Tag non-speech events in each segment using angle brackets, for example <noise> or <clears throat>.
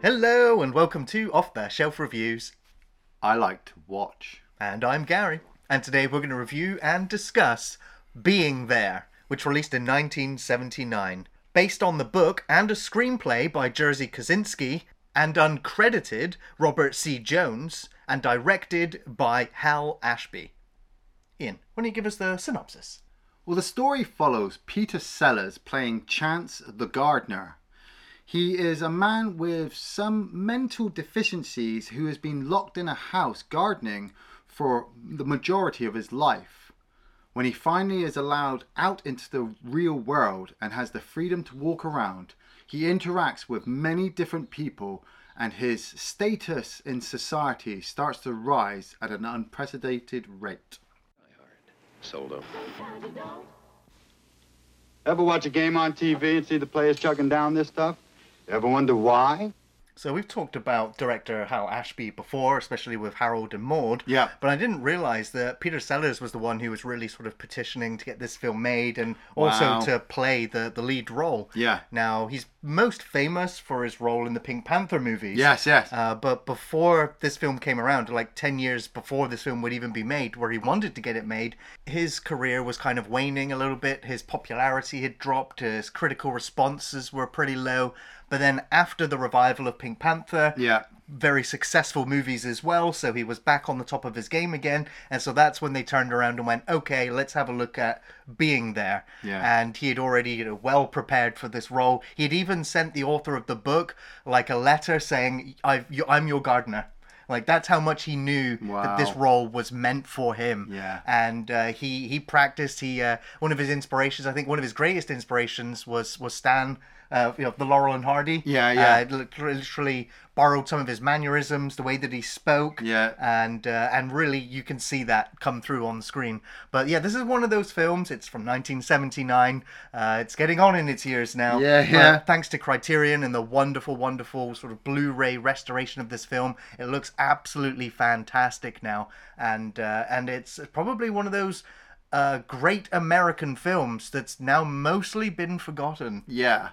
Hello and welcome to Off the Shelf Reviews. I like to watch. And I'm Gary. And today we're going to review and discuss Being There, which released in 1979. Based on the book and a screenplay by Jerzy Kosinski and uncredited Robert C. Jones and directed by Hal Ashby. Iain, why don't you give us the synopsis? Well, the story follows Peter Sellers playing Chance the gardener. He is a man with some mental deficiencies who has been locked in a house gardening for the majority of his life. When he finally is allowed out into the real world and has the freedom to walk around, he interacts with many different people and his status in society starts to rise at an unprecedented rate. Soldo. Ever watch a game on TV and see the players chugging down this stuff? Ever wonder why? So we've talked about director Hal Ashby before, especially with Harold and Maude. Yeah. But I didn't realize that Peter Sellers was the one who was really sort of petitioning to get this film made and also Wow. to play the, the lead role. Yeah. Now he's most famous for his role in the Pink Panther movies. Yes, yes. Uh, but before this film came around, like 10 years before this film would even be made, where he wanted to get it made, his career was kind of waning a little bit. His popularity had dropped, his critical responses were pretty low. But then after the revival of Pink Panther, Yeah. very successful movies as well. So he was back on the top of his game again. And so that's when they turned around and went, okay, let's have a look at being there. Yeah. And he had already, you know, well prepared for this role. He had even sent the author of the book like a letter saying, "I've I'm your gardener. Like that's how much he knew that this role was meant for him. Yeah. And uh, he he practiced. He uh, one of his inspirations, I think, one of his greatest inspirations was was Stan, uh, you know, the Laurel and Hardy. Yeah, yeah. Uh, literally borrowed some of his mannerisms, the way that he spoke. Yeah. And uh, and really, you can see that come through on the screen. But yeah, this is one of those films. It's from 1979. Uh, it's getting on in its years now. Yeah, But yeah. thanks to Criterion and the wonderful, wonderful sort of Blu-ray restoration of this film, it looks absolutely fantastic now. And uh, and it's probably one of those. Uh, great American films that's now mostly been forgotten. Yeah.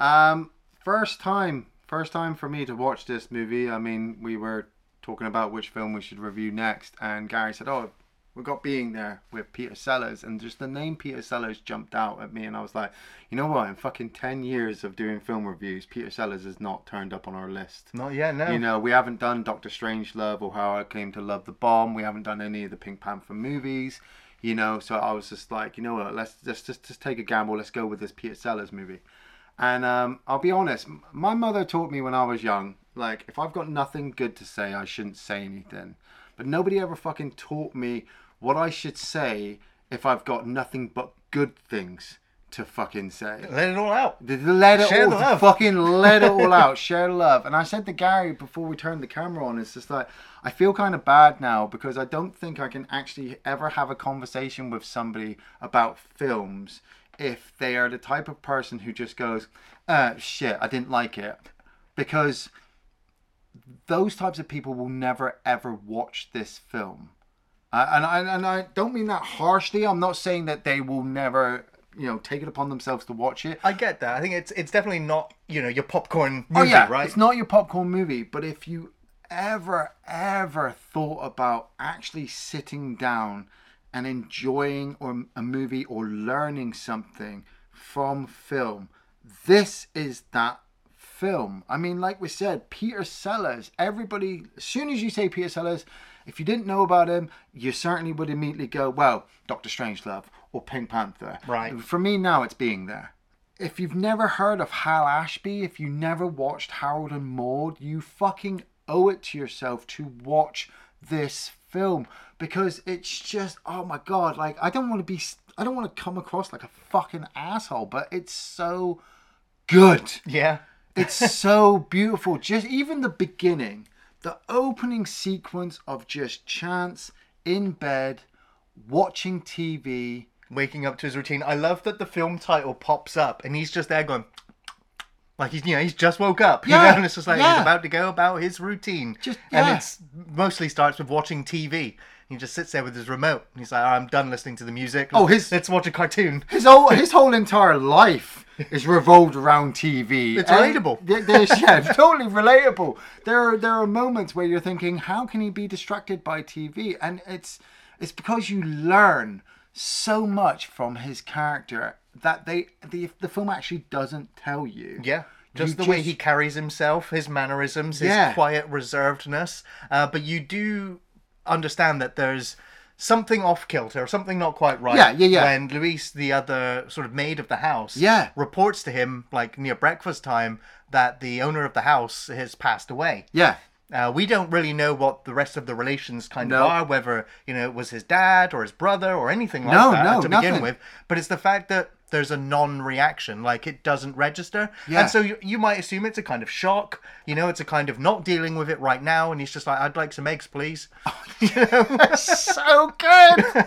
Um, first time, first time for me to watch this movie. I mean, we were talking about which film we should review next, and Gary said, "Oh, we got Being There with Peter Sellers," and just the name Peter Sellers jumped out at me, and I was like, you know what? In fucking ten years of doing film reviews, Peter Sellers has not turned up on our list. Not yet, no. You know, we haven't done Doctor Strangelove or How I Came to Love the Bomb. We haven't done any of the Pink Panther movies. You know, so I was just like, you know what? Let's just just just take a gamble. Let's go with this Peter Sellers movie. And um, I'll be honest, my mother taught me when I was young, like if I've got nothing good to say, I shouldn't say anything. But nobody ever fucking taught me what I should say if I've got nothing but good things to fucking say. Let it all out. Let it Share all the love. fucking let it all out. <laughs> Share the love. And I said to Gary before we turned the camera on, it's just like I feel kind of bad now because I don't think I can actually ever have a conversation with somebody about films if they are the type of person who just goes, uh, shit, I didn't like it. Because those types of people will never ever watch this film. Uh, and I and I don't mean that harshly. I'm not saying that they will never, you know, take it upon themselves to watch it. I get that. I think it's it's definitely not you know your popcorn oh yeah, right? it's not your popcorn movie. But if you ever ever thought about actually sitting down and enjoying or a movie or learning something from film, this is that film. I mean, like we said, Peter Sellers. Everybody, as soon as you say Peter Sellers, if you didn't know about him, you certainly would immediately go, well, Doctor Strangelove or Pink Panther. Right. For me now, it's being there. If you've never heard of Hal Ashby, if you never watched Harold and Maude, you fucking owe it to yourself to watch this film because it's just oh my god like I don't want to be I don't want to come across like a fucking asshole but it's so good yeah. it's <laughs> so beautiful. Just even the beginning, the opening sequence of just Chance in bed watching TV. Waking up to his routine. I love that the film title pops up and he's just there going like he's you know he's just woke up you know and it's just like yeah. he's about to go about his routine Just- and yeah. it's mostly starts with watching TV He just sits there with his remote. And he's like, I'm done listening to the music. Oh, his- let's watch a cartoon. his whole his whole entire life is revolved around TV. It's And relatable. there- there's- yeah, <laughs> totally relatable. There are there are moments where you're thinking, how can he be distracted by TV? And it's it's because you learn so much from his character that they the the film actually doesn't tell you. Yeah. Just You the way he carries himself, his mannerisms, his Yeah. quiet reservedness. Uh, but you do understand that there's something off kilter, something not quite right. Yeah, yeah, yeah. When Louise, the other sort of maid of the house, Yeah. reports to him, like near breakfast time, that the owner of the house has passed away. Yeah. Uh, we don't really know what the rest of the relations kind No. of are, whether you know it was his dad or his brother or anything like No, that no, to nothing. begin with. But it's the fact that there's a non-reaction, like it doesn't register, Yeah. and so you, you might assume it's a kind of shock. You know, it's a kind of not dealing with it right now, and he's just like, "I'd like some eggs, please." <laughs> you know, so good. <laughs>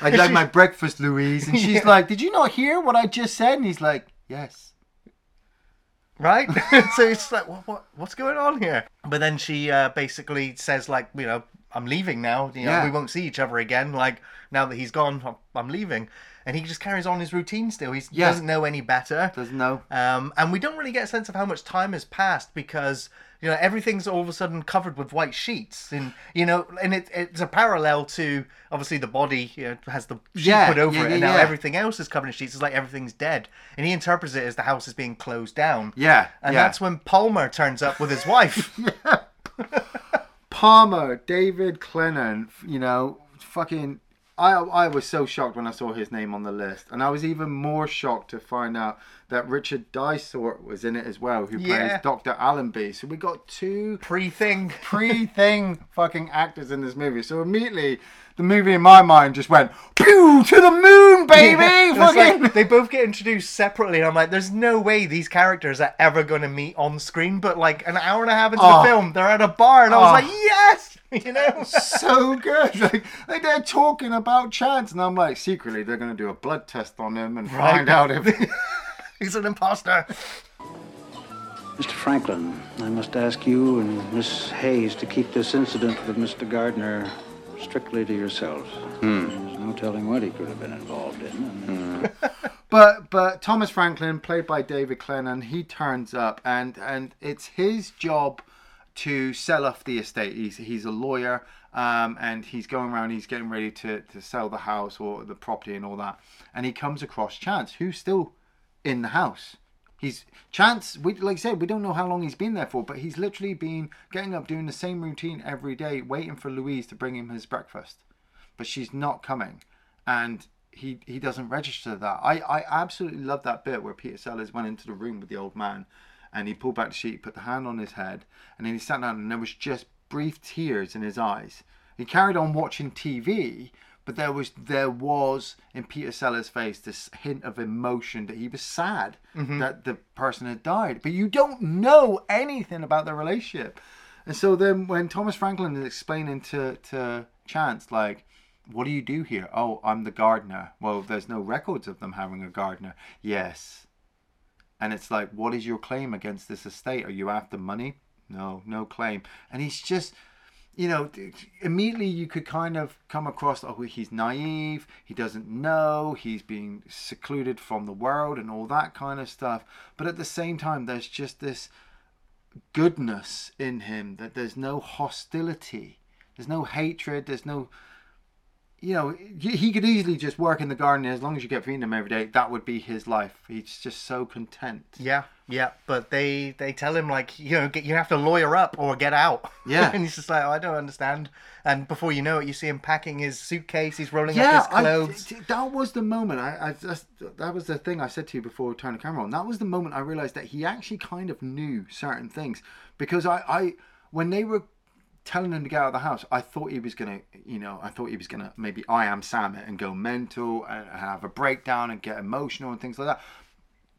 I'd like my breakfast, Louise. And she's <laughs> Yeah. like, Did you not hear what I just said? And he's like, Yes. right? so it's like, what, what, what's going on here? But then she uh, basically says, like, you know, I'm leaving now. You know, Yeah. we won't see each other again. Like now that he's gone, I'm, I'm leaving. And he just carries on his routine still. He Yeah. doesn't know any better. Doesn't know. Um, and we don't really get a sense of how much time has passed because you know everything's all of a sudden covered with white sheets, and you know, and it, it's a parallel to obviously the body you know, has the sheet Yeah, put over yeah, it, yeah, and now everything else is covered in sheets. It's like everything's dead, and he interprets it as the house is being closed down. Yeah. and that's when Palmer turns up with his wife. <laughs> Palmer, David Clennon, you know, fucking. I, I was so shocked when I saw his name on the list, and I was even more shocked to find out that Richard Dysart was in it as well, who Yeah. plays Doctor Allenby. So we got two Pre-thing. <laughs> pre-thing fucking actors in this movie. So immediately, the movie in my mind just went pew to the moon, baby. It's fucking. like they both get introduced separately, and I'm like, there's no way these characters are ever going to meet on screen. But like an hour and a half into Oh. the ah. film, they're at a bar, and I was Oh. like, yes, <laughs> you know. so good. Like, like they're talking about Chance, and I'm like, secretly they're gonna do a blood test on him and Right. find out if <laughs> <laughs> He's an imposter. Mr. Franklin, I must ask you and Miss Hayes to keep this incident with Mr. Gardiner strictly to yourselves. Hmm. There's no telling what he could have been involved in. Hmm. But but Thomas Franklin, played by David Clennon, he turns up and and it's his job to sell off the estate. He's he's a lawyer, um, and he's going around. He's getting ready to to sell the house or the property and all that. And he comes across Chance, who's still in the house. He's Chance. We like I said, we don't know how long he's been there for, but he's literally been getting up, doing the same routine every day, waiting for Louise to bring him his breakfast. But she's not coming, and he he doesn't register that. I I absolutely love that bit where Peter Sellers went into the room with the old man, and he pulled back the sheet, put the hand on his head, and then he sat down, and there was just brief tears in his eyes. He carried on watching TV, but there was there was in Peter Sellers' face this hint of emotion that he was sad mm-hmm. that the person had died. But you don't know anything about their relationship. And so then when Thomas Franklin is explaining to, to Chance, like, what do you do here? Oh, I'm the gardener. Well, there's no records of them having a gardener. Yes. And it's like, what is your claim against this estate? Are you after money? No, no claim. And he's just, you know, immediately you could kind of come across, oh, he's naive, he doesn't know, he's being secluded from the world and all that kind of stuff. But at the same time, there's just this goodness in him that there's no hostility, there's no hatred, there's no. You know, he could easily just work in the garden as long as you get feeding him every day. That would be his life. He's just so content. Yeah, yeah, but they they tell him like you know get, you have to lawyer up or get out. Yeah. <laughs> and he's just like oh, I don't understand. And before you know it, you see him packing his suitcase. He's rolling yeah, up his clothes. t- that was the moment. I, I just that was the thing I said to you before turned the camera on. That was the moment I realized that he actually kind of knew certain things because I, I when they were telling him to get out of the house, I thought he was gonna, you know, I thought he was gonna maybe I am Sam it and go mental and have a breakdown and get emotional and things like that.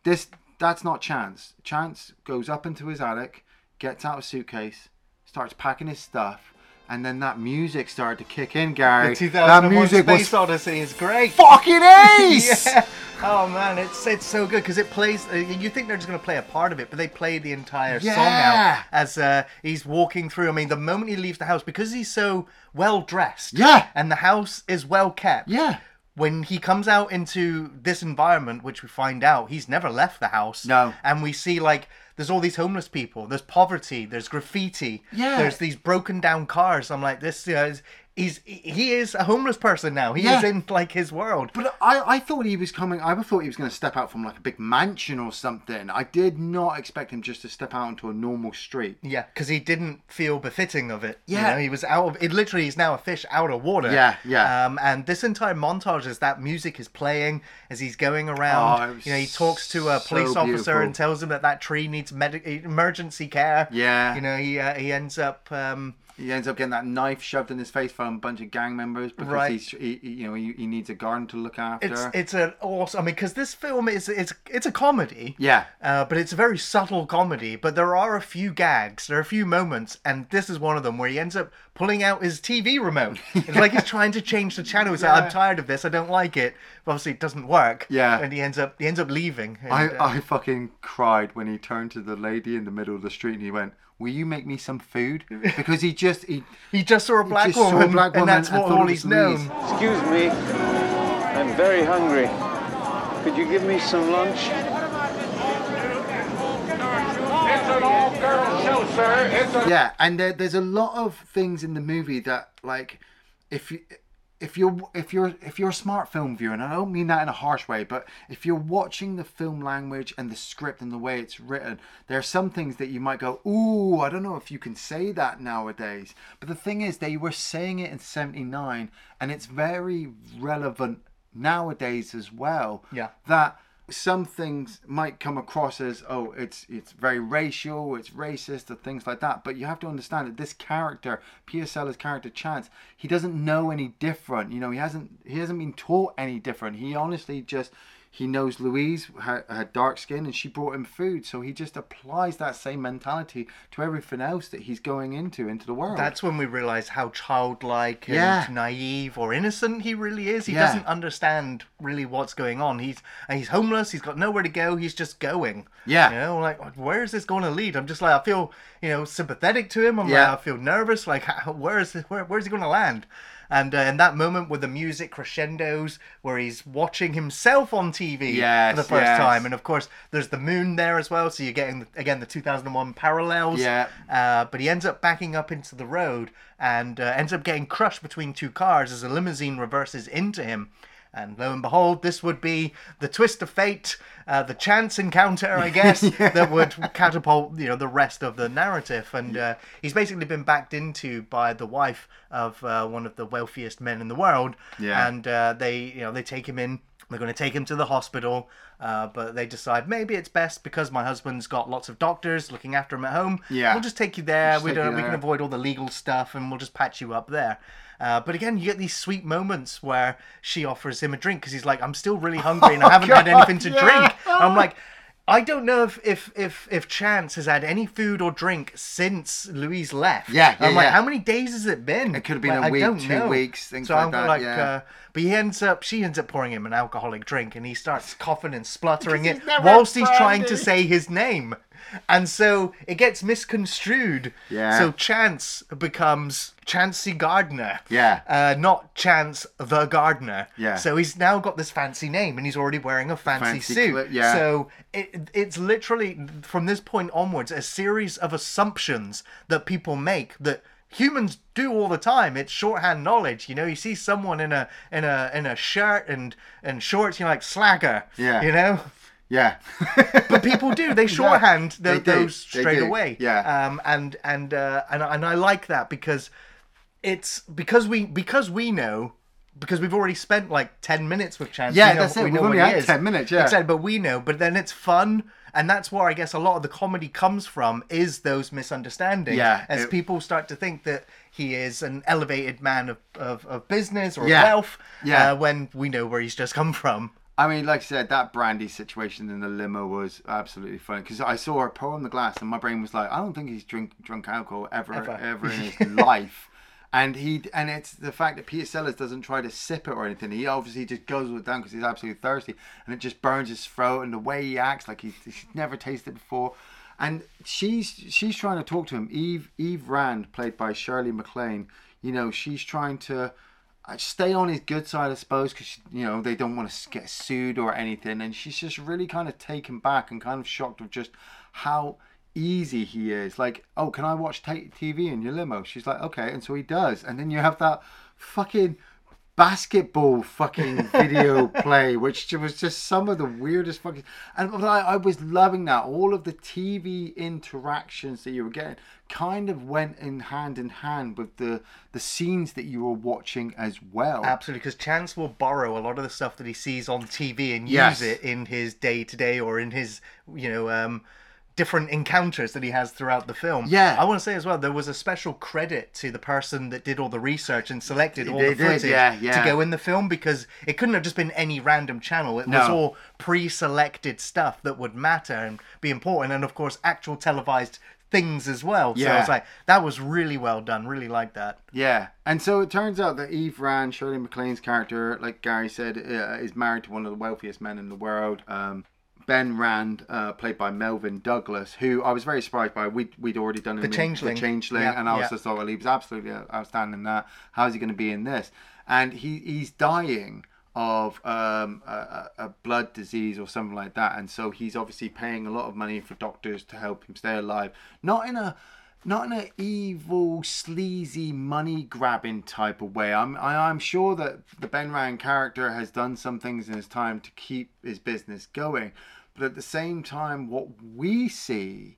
This that's not Chance. Chance goes up into his attic, gets out a suitcase, starts packing his stuff. And then that music started to kick in, Gary. The that 2001 music Space was Odyssey is great. fucking ace. <laughs> Yeah. Oh man, it's it's so good because it plays. Uh, you think they're just going to play a part of it, but they play the entire song out as uh, he's walking through. I mean, the moment he leaves the house, because he's so well dressed, Yeah. and the house is well kept, Yeah. When he comes out into this environment, which we find out he's never left the house, No. and we see like there's all these homeless people, there's poverty, there's graffiti, Yeah. there's these broken down cars. I'm like, this, you know, is, he's he is a homeless person now. He Yeah. is in like his world. But I, I thought he was coming. I thought he was going to step out from like a big mansion or something. I did not expect him just to step out into a normal street. Yeah, because he didn't feel befitting of it. Yeah. you know, he was out of it. Literally, he's now a fish out of water. Yeah, yeah. Um, and this entire montage as that music is playing as he's going around. Oh, you know, he talks to a so police officer beautiful. and tells him that that tree needs medic emergency care. Yeah. You know, he uh, he ends up. Um, He ends up getting that knife shoved in his face from a bunch of gang members because Right. he's he, you know he, he needs a garden to look after. it's it's an awesome. I mean, because this film is it's it's a comedy. yeah. Uh, but it's a very subtle comedy. But there are a few gags, there are a few moments, and this is one of them where he ends up pulling out his TV remote. <laughs> It's like he's trying to change the channel. He's like, "I'm tired of this. I don't like it." But obviously, it doesn't work. Yeah. and he ends up he ends up leaving. and, I, uh, I fucking cried when he turned to the lady in the middle of the street and he went, "Will you make me some food?" <laughs> Because he just he he just saw a black just saw a woman, black woman and that's and what all it he's known. Excuse me. I'm very hungry. Could you give me some lunch? It's an all-girl show, sir. It's a yeah, and there, there's a lot of things in the movie that like if you if you're if you're if you're a smart film viewer, and I don't mean that in a harsh way, but if you're watching the film language and the script and the way it's written, there are some things that you might go, "Ooh, I don't know if you can say that nowadays." But the thing is, they were saying it in '79, and it's very relevant nowadays as well. Yeah. That some things might come across as oh it's it's very racial it's racist or things like that but you have to understand that this character Peter Sellers character Chance he doesn't know any different. You know he hasn't he hasn't been taught any different. He honestly just he knows Louise had, had dark skin and she brought him food so he just applies that same mentality to everything else that he's going into into the world That's when we realize how childlike and Yeah. naive or innocent he really is. He Yeah. doesn't understand really what's going on. He's and he's homeless. He's got nowhere to go. He's just going. Yeah. You know, like where is this going to lead? I'm just like I feel you know sympathetic to him. I'm Yeah. like I feel nervous. Like how, where is this, where where's he going to land? And uh, in that moment with the music crescendos, where he's watching himself on TV Yes, for the first yes. time, and of course there's the moon there as well, so you're getting again the 2001 parallels. Yeah. Uh, but he ends up backing up into the road and uh, ends up getting crushed between two cars as a limousine reverses into him. And lo and behold, this would be the twist of fate, uh, the chance encounter, I guess, <laughs> that would catapult you know the rest of the narrative. And uh, he's basically been backed into by the wife of uh, one of the wealthiest men in the world. Yeah. And uh, they you know they take him in. They're going to take him to the hospital, uh, but they decide maybe it's best because my husband's got lots of doctors looking after him at home. Yeah. we'll just take you there. Just we take don't. you We can avoid all the legal stuff, and we'll just patch you up there. Uh, but again, you get these sweet moments where she offers him a drink because he's like, "I'm still really hungry and I haven't had Oh, anything to yeah. drink." I'm like, I don't know if, if if if Chance has had any food or drink since Louise left. Yeah, yeah, I'm like, yeah. how many days has it been? It could have been Like, a week, two know. weeks, things so like I'm that, like, yeah. uh, but he ends up, she ends up pouring him an alcoholic drink, and he starts coughing and spluttering it whilst he's trying to say his name. And so it gets misconstrued. Yeah. So Chance becomes Chauncey Gardiner. Yeah. Uh, not Chance the Gardener. Yeah. So he's now got this fancy name and he's already wearing a fancy, Fancy suit. cli- yeah. So it, it's literally, from this point onwards, a series of assumptions that people make that humans do all the time it's shorthand knowledge you know you see someone in a in a in a shirt and and shorts you're like slagger Yeah. you know yeah <laughs> but people do they shorthand tho- do, those straight away yeah. um and and uh and, and i like that because it's because we because we know because we've already spent like 10 minutes with chance Yeah, we know, that's it. we We've know only had is. 10 minutes, yeah. exactly but we know but then it's fun and that's where I guess a lot of the comedy comes from is those misunderstandings. Yeah, as it- people start to think that he is an elevated man of, of, of business or Yeah, wealth, yeah. uh, when we know where he's just come from. I mean, like I said, that brandy situation in the limo was absolutely funny because I saw her pour on the glass, and my brain was like, I don't think he's drink drunk alcohol ever, Ever. ever, in his <laughs> life. And he and it's the fact that Peter Sellers doesn't try to sip it or anything. He obviously just goes with it down because he's absolutely thirsty, and it just burns his throat. And the way he acts, like he's, he's never tasted it before. And she's she's trying to talk to him. Eve Eve Rand, played by Shirley MacLaine. You know, she's trying to uh, stay on his good side, I suppose, because you know they don't want to get sued or anything. And she's just really kind of taken back and kind of shocked of just how easy he is. Like, oh, can I watch t- TV in your limo? She's like, okay, and so he does. And then you have that fucking basketball fucking video <laughs> play, which was just some of the weirdest fucking. And I, I was loving that. All of the TV interactions that you were getting kind of went in hand in hand with the the scenes that you were watching as well. Absolutely, because Chance will borrow a lot of the stuff that he sees on TV and Yes. use it in his day to day or in his, you know, um, different encounters that he has throughout the film. Yeah. I want to say as well, there was a special credit to the person that did all the research and selected all They the did, footage yeah, yeah. to go in the film because it couldn't have just been any random channel. It was all pre-selected stuff that would matter and be important, and of course, actual televised things as well. Yeah. So I was like, that was really well done. Really like that. Yeah, and so it turns out that Eve Rand, Shirley MacLaine's character, like Gary said, uh, is married to one of the wealthiest men in the world. Um, Ben Rand, uh, played by Melvyn Douglas, who I was very surprised by. We'd, we'd already done him in Changeling. The Changeling, Yeah, and I was yeah. just thought, well, he was absolutely outstanding in that. How's he going to be in this? And he, he's dying of um, a, a blood disease or something like that, and so he's obviously paying a lot of money for doctors to help him stay alive. Not in a not in an evil, sleazy, money grabbing type of way. I'm I, I'm sure that the Ben Rand character has done some things in his time to keep his business going, but at the same time, what we see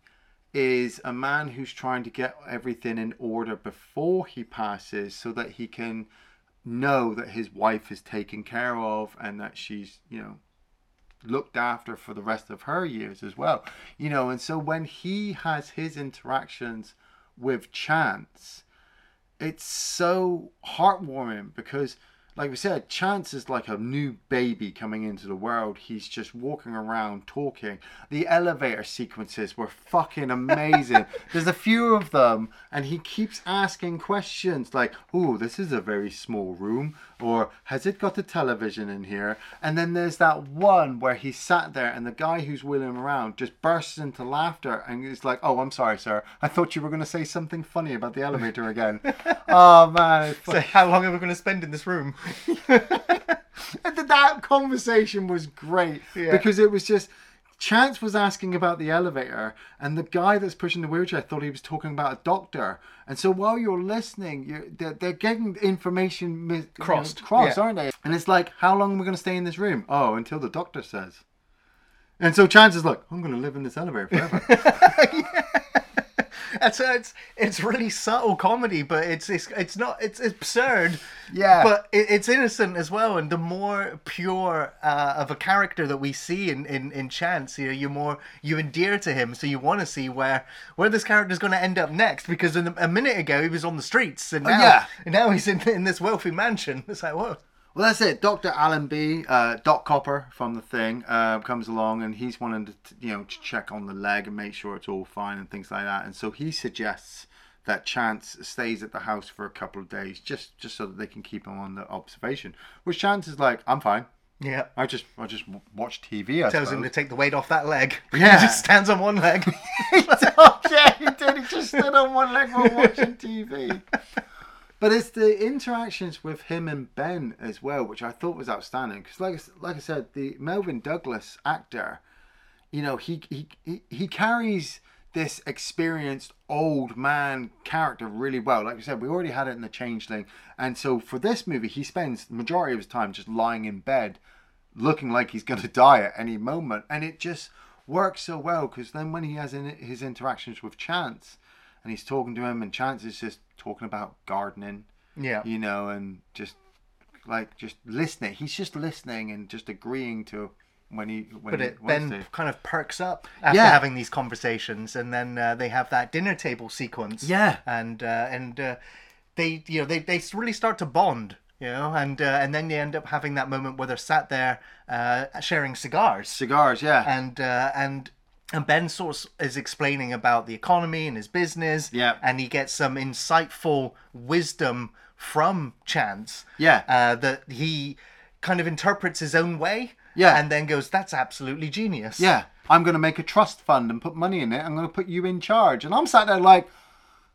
is a man who's trying to get everything in order before he passes, so that he can know that his wife is taken care of and that she's you know looked after for the rest of her years as well. You know, and so when he has his interactions with Chance, it's so heartwarming because like we said, Chance is like a new baby coming into the world. He's just walking around talking. The elevator sequences were fucking amazing. <laughs> There's a few of them, and he keeps asking questions like, "Oh, this is a very small room," or "Has it got a television in here?" And then there's that one where he sat there, and the guy who's wheeling him around just bursts into laughter, and he's like, "Oh, I'm sorry, sir. I thought you were going to say something funny about the elevator again." <laughs> oh man, So how long are we going to spend in this room? <laughs> And that conversation was great Yeah. because it was just Chance was asking about the elevator, and the guy that's pushing the wheelchair thought he was talking about a doctor. And so while you're listening, you're, they're, they're getting information mis- you know, Crossed, crossed, yeah. aren't they? And it's like, how long are we going to stay in this room? Oh, until the doctor says. And so Chance is like, I'm going to live in this elevator forever. <laughs> <laughs> <laughs> It's, it's it's really subtle comedy, but it's it's, it's not it's absurd. Yeah. but it, it's innocent as well. And the more pure uh, of a character that we see in, in, in Chance, you know, you more you endear to him, so you want to see where where this character is going to end up next. Because in the, a minute ago he was on the streets, and now yeah. and now he's in in this wealthy mansion. <laughs> It's like whoa. Well, that's it. Dr. Allenby, uh, Doc Copper from the thing, uh, comes along and he's wanting to, you know, to check on the leg and make sure it's all fine and things like that. And so he suggests that Chance stays at the house for a couple of days, just just so that they can keep him on the observation. Which Chance is like, I'm fine. Yeah. I just I just watch TV. I Tells him to take the weight off that leg. <laughs> Yeah. he just stands on one leg. <laughs> oh, yeah, he did. He just stood on one leg while watching TV. But it's the interactions with him and Ben as well, which I thought was outstanding. Because, like, like I said, the Melvyn Douglas actor, you know, he he he, he carries this experienced old man character really well. Like I said, we already had it in the Changeling, and so for this movie, he spends the majority of his time just lying in bed, looking like he's going <laughs> to die at any moment, and it just works so well because then when he has in his interactions with Chance, and he's talking to him, and Chance is just talking about gardening, Yeah. you know, and just like just listening. He's just listening and just agreeing to when he when But it wants Ben to. kind of perks up after Yeah. having these conversations, and then uh, they have that dinner table sequence. Yeah. and uh, and uh, they you know they, they really start to bond. You know, and uh, and then they end up having that moment where they're sat there uh, sharing cigars, Cigars, yeah. and uh, and and Ben sort of is explaining about the economy and his business. Yeah. And he gets some insightful wisdom from Chance. Yeah. Uh, that he kind of interprets his own way. Yeah. And then goes, "That's absolutely genius." Yeah, I'm going to make a trust fund and put money in it. I'm going to put you in charge. And I'm sat there like,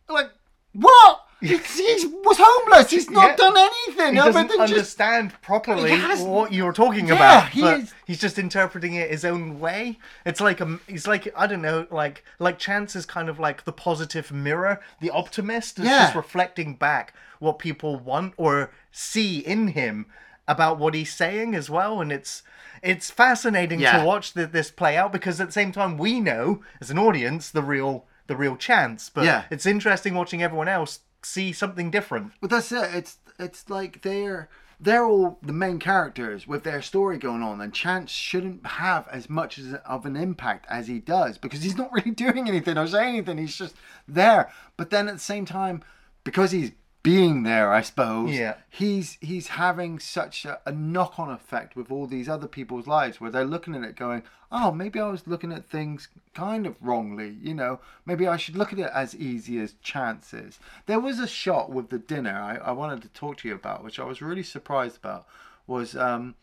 like what? He's, he was homeless. He's not Yeah. done anything He doesn't than just. understand properly what you're talking Yeah, about, he but is- he's just interpreting it his own way. It's like a, he's like I don't know, like like Chance is kind of like the positive mirror, the optimist is Yeah. just reflecting back what people want or see in him about what he's saying as well, and it's it's fascinating to watch th this play out because at the same time we know as an audience the real the real Chance, but Yeah. it's interesting watching everyone else see something different. But that's it. It's it's like they're they're all the main characters with their story going on, and Chance shouldn't have as much as of an impact as he does because he's not <laughs> really doing anything or saying anything. He's just there. But then at the same time, because he's being there, I suppose. Yeah. He's he's having such a, a knock on effect with all these other people's lives where they're looking at it going, Oh, maybe I was looking at things kind of wrongly, you know. Maybe I should look at it as easy as chances. There was a shot with the dinner I, I wanted to talk to you about, which I was really surprised about, was um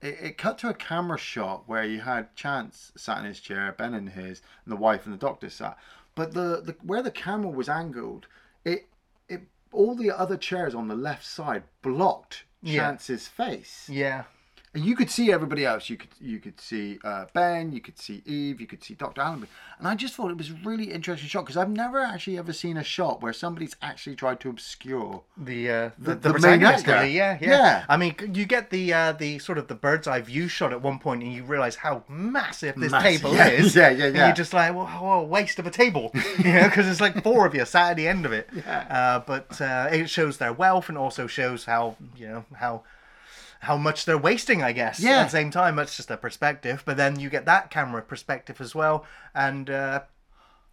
it, it cut to a camera shot where you had Chance sat in his chair, Ben in his, and the wife and the doctor sat. But the, the where the camera was angled, it it all the other chairs on the left side blocked Yeah. Chance's face. Yeah. And you could see everybody else. You could you could see uh, Ben, you could see Eve, you could see Doctor Allenby, and I just thought it was a really interesting shot because I've never actually ever seen a shot where somebody's actually tried to obscure. the uh, the, The- the, the main actor. yeah, yeah, Yeah. I mean, you get the uh, the sort of the bird's eye view shot at one point, and you realize how massive this Massive, table yeah, is. yeah, <laughs> yeah, yeah. And you're just like, well, what a waste of a table, <laughs> you know, because it's like four of you sat at the end of it. Yeah. Uh, but uh, it shows their wealth, and also shows how you know how how much they're wasting, I guess. Yeah. At the same time, that's just their perspective. But then you get that camera perspective as well, and. Uh,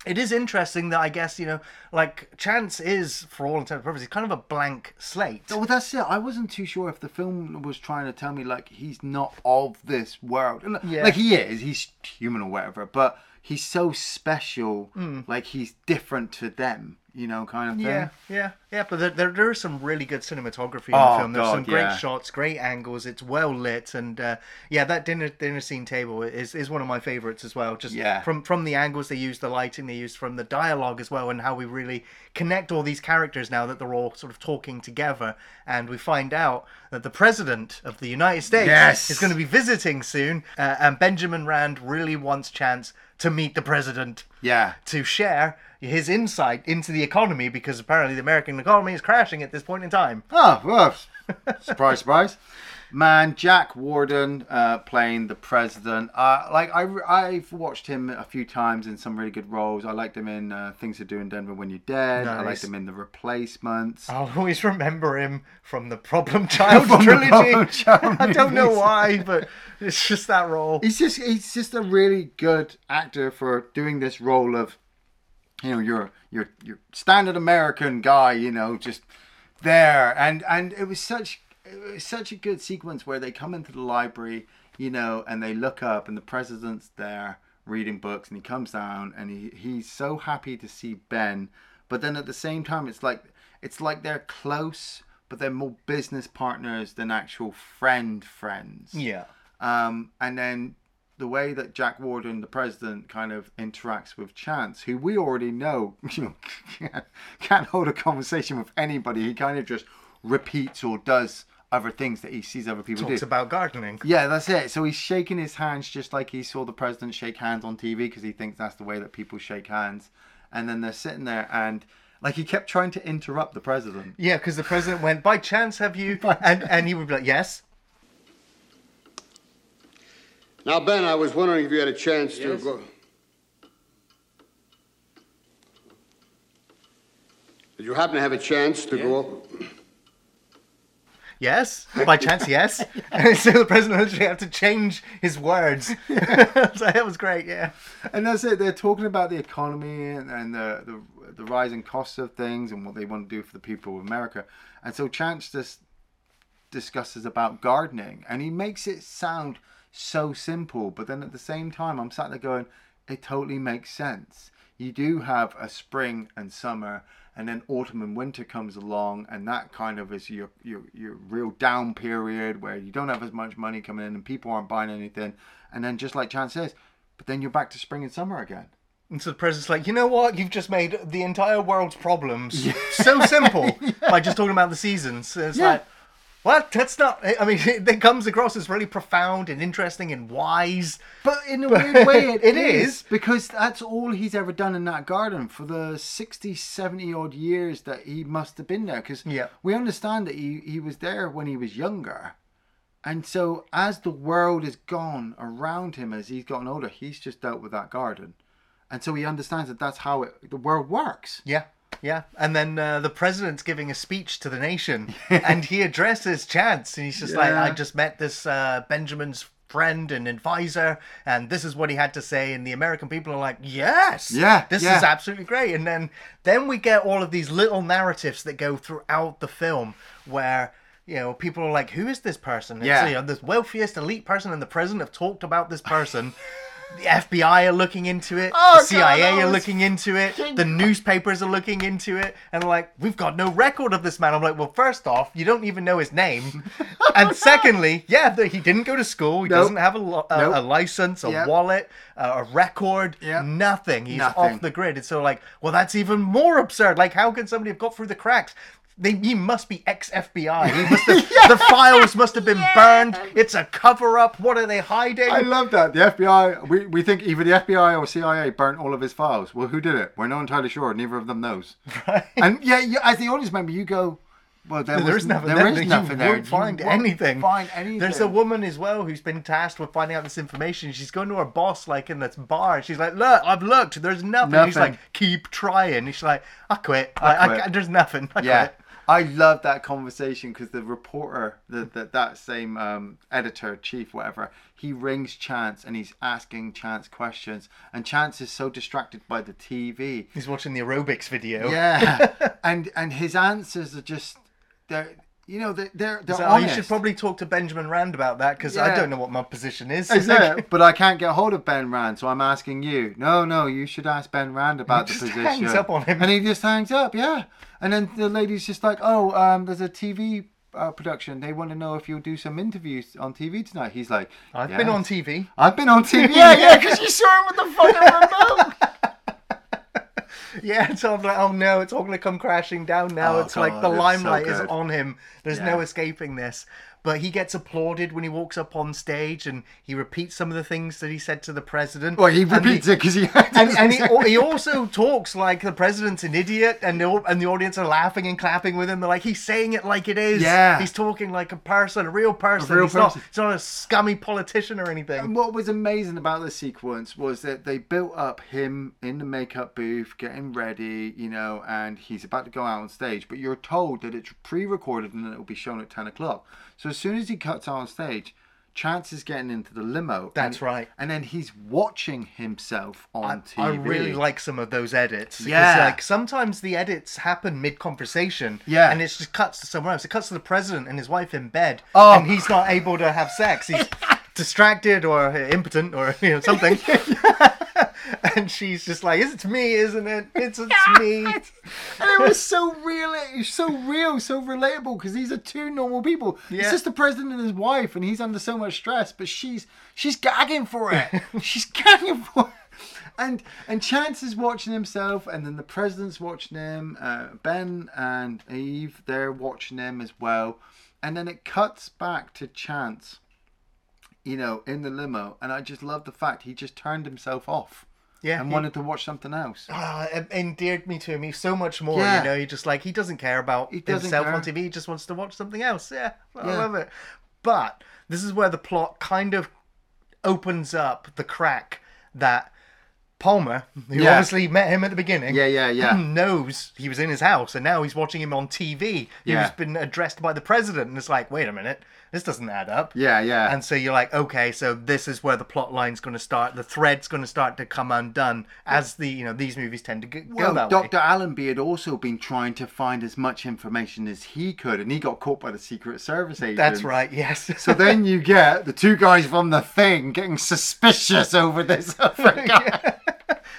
it is interesting that I guess you know, like Chance is, for all intents and purposes, kind of a blank slate. Oh, that's it. I wasn't too sure if the film was trying to tell me like he's not of this world. Yeah. Like he is. He's human or whatever, but he's so special. Like he's different to them. You know, kind of thing. Yeah, yeah, yeah. But there, there, there is some really good cinematography in Oh, the film. There's some great yeah. shots, great angles. It's well lit, and uh, yeah, that dinner dinner scene table is, is one of my favorites as well. Just Yeah. from from the angles they use, the lighting they use, from the dialogue as well, and how we really connect all these characters now that they're all sort of talking together, and we find out that the president of the United States Yes. is going to be visiting soon, uh, and Benjamin Rand really wants Chance to meet the president Yeah. to share his insight into the economy because apparently the American economy is crashing at this point in time. Oh, well, surprise, surprise. Man, Jack Warden uh, playing the president. Uh, like I, I've watched him a few times in some really good roles. I liked him in uh, Things to Do in Denver When You're Dead. I liked him in The Replacements. I'll always remember him from the Problem <laughs> Child trilogy. Problem Child <laughs> I don't know why, but it's just that role. He's just he's just a really good actor for doing this role of, you know, your your your standard American guy. You know, just there and and it was such such a good sequence where they come into the library, you know, and they look up and the president's there reading books and he comes down and he he's so happy to see Ben, but then at the same time it's like it's like they're close but they're more business partners than actual friend friends. Yeah. Um, and then the way that Jack Warden, the president, kind of interacts with Chance, who we already know, <laughs> you know, can't, <laughs> can't hold a conversation with anybody. He kind of just repeats or does other things that he sees other people do. Talks do. about gardening. Yeah, that's it. So he's shaking his hands just like he saw the president shake hands on TV because he thinks that's the way that people shake hands. And then they're sitting there and like he kept trying to interrupt the president. Yeah, because the president went, by chance have you? <laughs> And, and he would be like, yes. Now, Ben, I was wondering if you had a chance to go. Did you happen to have a chance to go? Yes. By chance, yes. <laughs> And so the president literally had to change his words. <laughs> <laughs> so that was great, yeah. And that's it. They're talking about the economy and, and the, the the rising costs of things and what they want to do for the people of America. And so Chance just discusses about gardening, and he makes it sound so simple, but then at the same time, I'm sat there going, it totally makes sense. You do have a spring and summer, and then autumn and winter comes along, and that kind of is your your your real down period where you don't have as much money coming in and people aren't buying anything, and then just like chan says, but then you're back to spring and summer again. And so the president's like, you know what? You've just made the entire world's problems <laughs> so simple <laughs> by just talking about the seasons. It's Yeah. like, what? That's not. I mean, <laughs> it comes across as really profound and interesting and wise. But in a weird way, it, <laughs> It it is. is. Because that's all he's ever done in that garden for the 60, 70 odd years that he must have been there. Because Yeah. we understand that he, he was there when he was younger. And so as the world has gone around him as he's gotten older, he's just dealt with that garden. And so he understands that that's how it, the world works. Yeah, yeah. And then uh, the president's giving a speech to the nation, <laughs> and he addresses Chance, and he's just like, "I just met this uh, Benjamin's friend and advisor, and this is what he had to say." And the American people are like, "Yes, Yeah, this yeah. is absolutely great." And then then we get all of these little narratives that go throughout the film where. You know, people are like, "Who is this person?" It's, Yeah. you know, this wealthiest elite person, and the president have talked about this person. <laughs> the FBI are looking into it. Oh, the God, CIA that are looking into it. The newspapers are looking into it, and like, we've got no record of this man. I'm like, well, first off, you don't even know his name, <laughs> and secondly, yeah, the, he didn't go to school. He Nope. doesn't have a, lo- a, Nope. a license, a Yep. wallet, a, a record, Yep. nothing. He's Nothing. off the grid. And so, like, well, that's even more absurd. Like, how can somebody have got through the cracks? They, he must be ex FBI. He must <laughs> have, The files must have been burned. It's a cover up. What are they hiding? I love that. The FBI, we, we think either the FBI or CIA burnt all of his files. Well, who did it? We're not entirely sure. Neither of them knows. Right. And yeah, you, as the audience member, you go, well, there, There is nothing there there. is You nothing there. won't find won't anything. Find anything. There's a woman as well who's been tasked with finding out this information. She's going to her boss like in this bar. And she's like, "Look, I've looked. There's nothing." nothing. He's like, "Keep trying." He's like, "I quit. I, I, quit." ca- there's nothing. I Yeah. quit." I love that conversation because the reporter, the, the, that same um, editor, chief, whatever, he rings Chance and he's asking Chance questions. And Chance is so distracted by the TV. He's watching the aerobics video. Yeah. <laughs> and and his answers are just, they're, you know, they're, they're, they're So, oh, you should probably talk to Benjamin Rand about that because I don't know what my position is. Is <laughs> it? But I can't get hold of Ben Rand, so I'm asking you. No, no, you should ask Ben Rand about the just position. hangs up on him. and he just hangs up, yeah. And then the lady's just like, "Oh, um, there's a TV uh, production. They want to know if you'll do some interviews on TV tonight." He's like, I've been on TV. I've been on TV. <laughs> Yeah, yeah, because you saw him with the fucking remote. <laughs> Yeah, so I'm like, oh no, it's all going to come crashing down now. Oh, it's like the it's so limelight is on him. There's Yeah. no escaping this. But he gets applauded when he walks up on stage and he repeats some of the things that he said to the president. Well, he repeats it because he. And, and he, he also talks like the president's an idiot, and the, and the audience are laughing and clapping with him. They're like, he's saying it like it is. Yeah. He's talking like a person, a real person. real he's, Not, person. he's not a scummy politician or anything. And what was amazing about the sequence was that they built up him in the makeup booth, getting ready, you know, and he's about to go out on stage. But you're told that it's pre-recorded and that it will be shown at ten o'clock. So as soon as he cuts out on stage, Chance is getting into the limo. That's and- right. And then he's watching himself on I, TV. I really like some of those edits. Yeah. like sometimes the edits happen mid conversation. Yeah. And it just cuts to somewhere else. It cuts to the president and his wife in bed. Oh. And he's not able to have sex. He's <laughs> distracted or impotent or you know something. <laughs> <laughs> and she's just like, "It's me, isn't it? It's, it's me." and it was so real. It was so real, so relatable because these are two normal people. Yeah. It's just the president and his wife, and he's under so much stress, but she's she's gagging for it. <laughs> she's gagging for it. And and Chance is watching himself, and then the president's watching him. Uh, ben and Eve, they're watching him as well. And then it cuts back to Chance, you know, in the limo, and I just love the fact he just turned himself off. Yeah, and he- wanted to watch something else. Ah, it endeared me to him. He's so much more. Yeah. You know, he just like he doesn't care about He doesn't himself on. TV. He just wants to watch something else. Yeah, I Yeah. love it. But this is where the plot kind of opens up the crack that Palmer, who Yeah. obviously met him at the beginning, Yeah, yeah, yeah. <clears throat> knows he was in his house, and now he's watching him on TV. Yeah. He's been addressed by the president, and it's like, wait a minute, this doesn't add up. Yeah, yeah. And so you're like, okay, so this is where the plot line's going to start. The thread's going to start to come undone as the you know these movies tend to go, Well, that Dr. way. Allenby had also been trying to find as much information as he could, and he got caught by the Secret Service agent. That's right. Yes. So then you <laughs> get the two guys from the thing getting suspicious over this <laughs> other guy.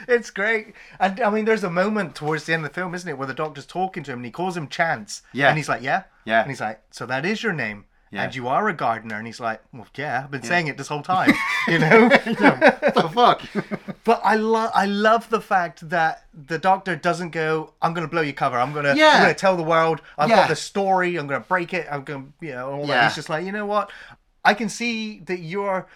it's great. And I mean, there's a moment towards the end of the film, isn't it, where the doctor's talking to him and he calls him Chance. Yeah. And he's like, yeah. Yeah. And he's like, so that is your name. Yeah. And you are a gardener. And he's like, well, yeah, I've been saying it this whole time, <laughs> you know? <laughs> the fuck? <laughs> But I love I love the fact that the doctor doesn't go. I'm going to blow your cover. I'm going to Yeah. I'm going to tell the world. I've Yeah. got the story. I'm going to break it. I'm going to you know all that. He's just like you know what? I can see that you're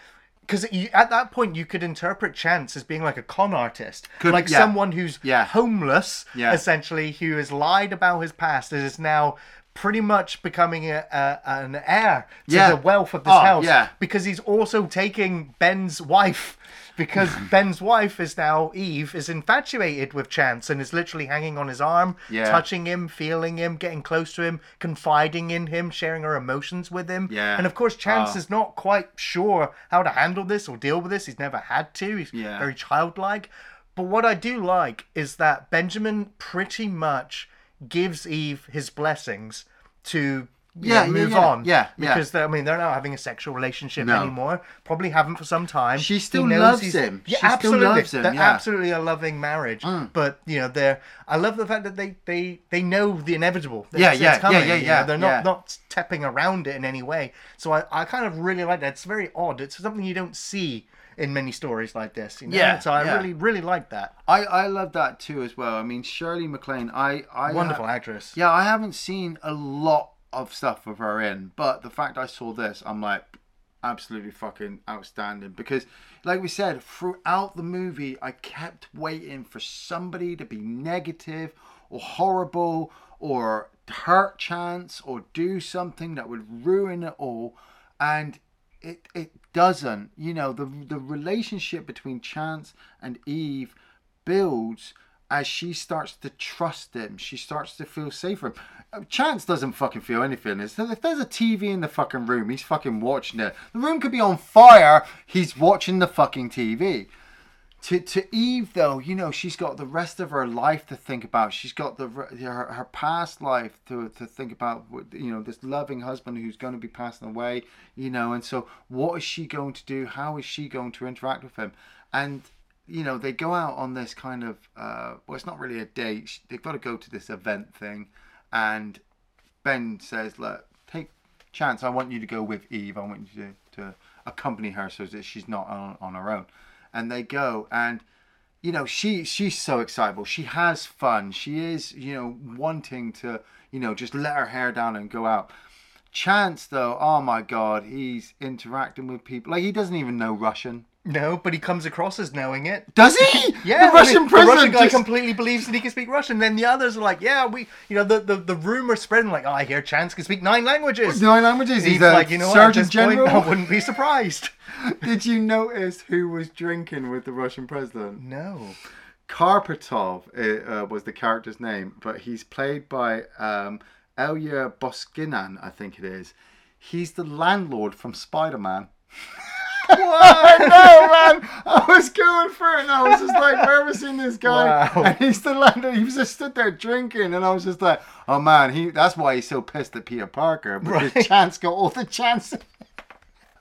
because at that point you could interpret Chance as being like a con artist, Could- like yeah. someone who's Yeah. homeless, Yeah. essentially, who has lied about his past and is now pretty much becoming a, a, an heir to Yeah. the wealth of this Oh, house yeah. because he's also taking Ben's wife because <laughs> Ben's wife is now Eve is infatuated with Chance and is literally hanging on his arm, Yeah. touching him, feeling him, getting close to him, confiding in him, sharing her emotions with him. Yeah. And of course Chance Oh. is not quite sure how to handle this or deal with this. He's never had to. He's Yeah. very childlike. But what I do like is that Benjamin pretty much gives Eve his blessings to Yeah, know, yeah, move yeah, on. yeah, yeah. Because I mean they're not having a sexual relationship No. anymore. Probably haven't for some time. She still knows loves he's- him. Yeah, She still absolutely. loves him, They're yeah. Mm. absolutely a loving marriage. But you know, they're. I love the fact that they they they know the inevitable. Yeah, It's- yeah, it's coming, yeah, yeah, you know, yeah, They're not yeah. not stepping around it in any way. So I I kind of really like that. It's very odd. It's something you don't see in many stories like this. You know? Yeah, So I yeah. really really like that. I, I love that too as well. I mean, Shirley MacLaine, I, I Wonderful ha- actress. Yeah, I haven't seen a lot of stuff with her in, but the fact I saw this, I'm like, absolutely fucking outstanding. Because, like we said, throughout the movie, I kept waiting for somebody to be negative or horrible or hurt Chance or do something that would ruin it all, and it it doesn't. You know, the the relationship between Chance and Eve builds as she starts to trust him. She starts to feel safer. Uh, Chance doesn't fucking feel anything. If if there's a TV in the fucking room, he's fucking watching it. The room could be on fire. He's watching the fucking TV. To, to Eve though, you know, she's got the rest of her life to think about. She's got the her, her past life to, to think about. You know, this loving husband who's going to be passing away. You know, and so what is she going to do? How is she going to interact with him? And you know, they go out on this kind of uh, well, it's not really a date. They've got to go to this event thing, and Ben says, "Look, take chance. I want you to go with Eve. I want you to, to accompany her so that she's not on, on her own." And they go, and you know, she she's so excitable. She has fun. She is, you know, wanting to, you know, just let her hair down and go out. Chance, though, oh my god, he's interacting with people like he doesn't even know Russian. No, but he comes across as knowing it. Does he? <laughs> Yeah, the Russian I mean, president. The Russian guy just- completely believes that he can speak Russian. Then the others are like, "Yeah, we, you know, the the, the rumor spreading like, oh, I hear Chance can speak nine languages." Nine languages. He's, He's a like, you know, Sergeant General. Point, I wouldn't be surprised. <laughs> Did you notice who was drinking with the Russian president? No. Karpatov uh, uh, was the character's name, but he's played by um, Elya Boskinan, I think it is. He's the landlord from Spider Man. <laughs> I know, man. I was going for it, and I was just like, "Where have I seen this guy?" Wow. And he's the landlord. He was just stood there drinking, and I was just like, "Oh man, he." That's why he's so pissed at Peter Parker because Right. Chance got all the chances.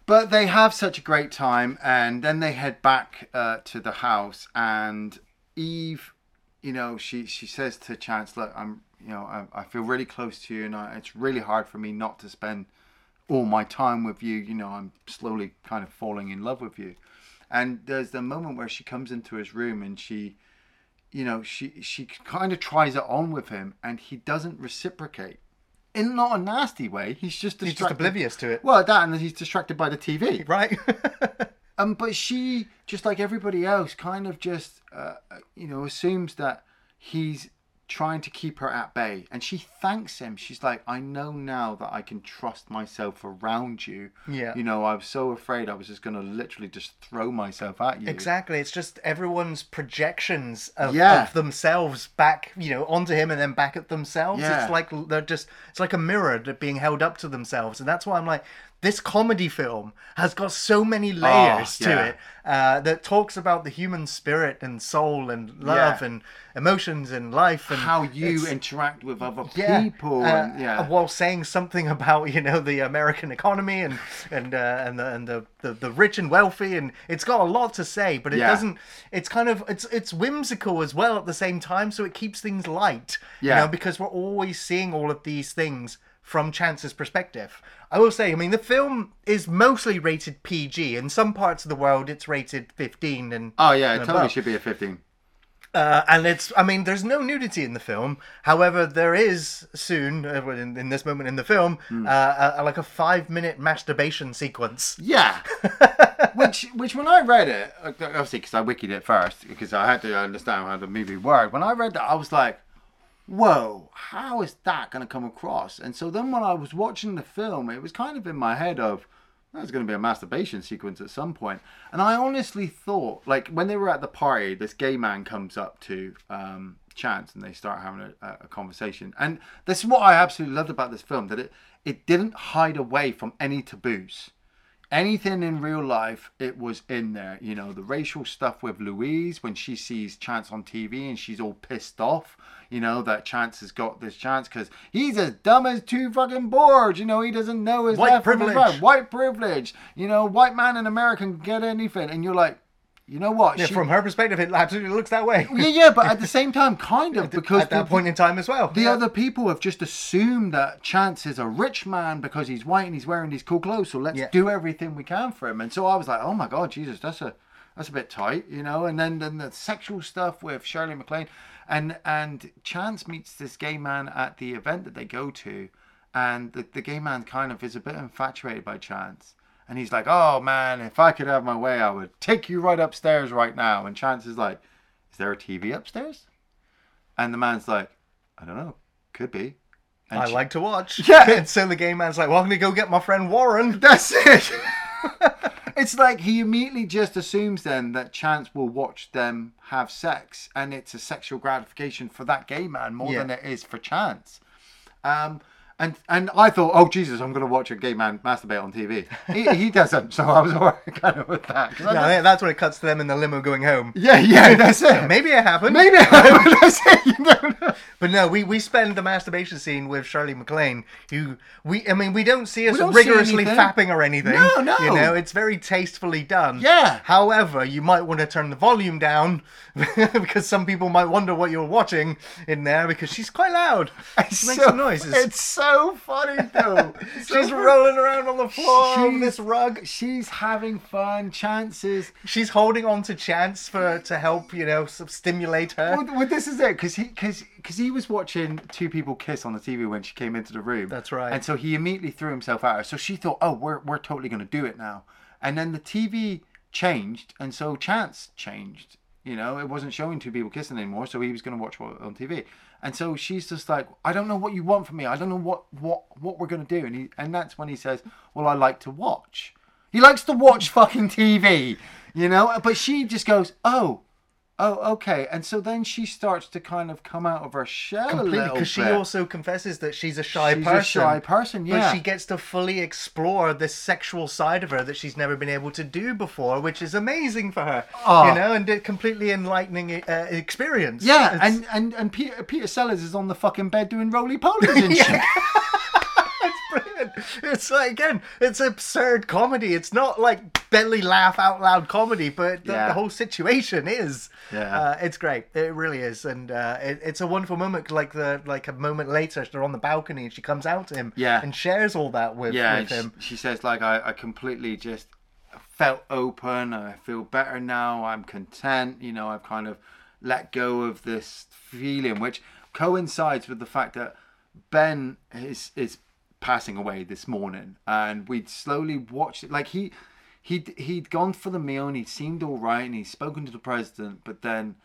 But they have such a great time, and then they head back uh, to the house, and Eve, you know, she she says to Chance, "Look, I'm, you know, I, I feel really close to you, and I, it's really hard for me not to spend all my time with you. You know, I'm slowly kind of falling in love with you." And there's the moment where she comes into his room, and she, you know, she she kind of tries it on with him, and he doesn't reciprocate. In not a nasty way. He's just He's just oblivious to it. Well, that and he's distracted by the TV. <laughs> Right. <laughs> Um, but she, just like everybody else, kind of just, uh, you know, assumes that he's trying to keep her at bay. And she thanks him. She's like, I know now that I can trust myself around you. Yeah. You know, I was so afraid I was just going to literally just throw myself at you. Exactly. It's just everyone's projections of, Yeah. of themselves back, you know, onto him and then back at themselves. Yeah. It's like they're just, it's like a mirror that being held up to themselves. And that's why I'm like, this comedy film has got so many layers to Oh, yeah. it uh, that talks about the human spirit and soul and love Yeah. and emotions and life and How you interact with other yeah, people. uh, and, yeah. while saying something <laughs> about you know the American economy and and uh, and the and the, the the rich and wealthy and it's got a lot to say, but it doesn't. It's kind of it's it's whimsical as well at the same time, so it keeps things light. Yeah. you know, because we're always seeing all of these things from Chance's perspective. I will say, I mean, the film is mostly rated PG. In some parts of the world, it's rated 15 and oh yeah, it totally above. should be a 15. Uh, and it's, I mean, there's no nudity in the film. However, there is soon, uh, in, in this moment in the film, Hmm. uh, a, like a five minute masturbation sequence. Yeah. <laughs> which, which when I read it, obviously because I wikied it first, because I had to understand how the movie worked. When I read that, I was like, "Whoa, how is that going to come across?" And so then when I was watching the film, it was kind of in my head of, "There's going to be a masturbation sequence at some point." And I honestly thought, like when they were at the party, this gay man comes up to um, Chance and they start having a, a conversation. And this is what I absolutely loved about this film that it it didn't hide away from any taboos anything in real life, it was in there. You know, the racial stuff with Louise when she sees Chance on TV and she's all pissed off. You know that Chance has got this chance because he's as dumb as two fucking boards. You know he doesn't know his White left from his privilege. right. White privilege. You know, white man in America can get anything, and you're like, you know what? Yeah, She- from her perspective, it absolutely looks that way. yeah, yeah, but at the <laughs> same time, kind of because At that the- point in time as well. the Yeah. other people have just assumed that Chance is a rich man because he's white and he's wearing these cool clothes. So let's Yeah. do everything we can for him. And so I was like, oh my god, Jesus, that's a that's a bit tight, you know. And then then the sexual stuff with Shirley MacLaine, and and Chance meets this gay man at the event that they go to, and the, the gay man kind of is a bit infatuated by Chance. And he's like, "Oh man, if I could have my way, I would take you right upstairs right now." And Chance is like, "Is there a TV upstairs?" And the man's like, I don't know. Could be. And I she- like to watch. Yeah. and <laughs> so the gay man's like, well, I'm to go get my friend Warren. That's it. <laughs> <laughs> it's like he immediately just assumes then that Chance will watch them have sex, and it's a sexual gratification for that gay man more Yeah. than it is for Chance. Um, and and I thought, oh Jesus, I'm going to watch a gay man masturbate on TV. He, he doesn't, so I was alright <laughs> kind of with that. I No, that's when it cuts to them in the limo going home. yeah, yeah, <laughs> that's it. Maybe it happened. Maybe <laughs> that's it. You don't know. But no, we, we spend the masturbation scene with Shirley MacLaine, who we I mean we don't see us don't rigorously anything. fapping or anything. No, no. You know, it's very tastefully done. Yeah. However, you might want to turn the volume down because some people might wonder what you're watching in there because she's quite loud. She makes so, some noises. It's so funny though. <laughs> She's rolling around on the floor on this rug. She's having fun. Chances. She's holding on to Chance for to help, you know, sort of stimulate her. Well, well, this is it because he because because he was watching two people kiss on the TV when she came into the room. That's right. And so he immediately threw himself at her. So she thought, oh, we're we're totally going to do it now. And then the TV changed, and so Chance changed. You know, it wasn't showing two people kissing anymore, so he was going to watch what on TV. And so she's just like, I don't know what you want from me. I don't know what what what we're to do. And he and that's when he says, well, I like to watch. He likes to watch fucking TV. You know, but she just goes, oh. Oh, okay. And so then she starts to kind of come out of her shell a Completely, little because she also confesses that she's a shy She's a person. shy person, yeah. But she gets to fully explore this sexual side of her that she's never been able to do before, which is amazing for her. Oh. You know, and a completely enlightening uh, experience. Yeah, It's- and, and and Peter Peter Sellers is on the fucking bed doing roly polies and <laughs> shit. <laughs> it's like again, it's absurd comedy. It's not like belly laugh out loud comedy, but the, Yeah. the whole situation is. Yeah. uh, it's great. It really is, and uh, it, it's a wonderful moment. Like the like a moment later, they're on the balcony and she comes out to him, Yeah. and shares all that with, yeah, with him. she, she says like I, I completely just felt open. I feel better now. I'm content. You know, I've kind of let go of this feeling, which coincides with the fact that Ben is is passing away this morning, and we'd slowly watched it. Like he he'd he'd gone for the meal and he seemed all right, and he'd spoken to the president, but then.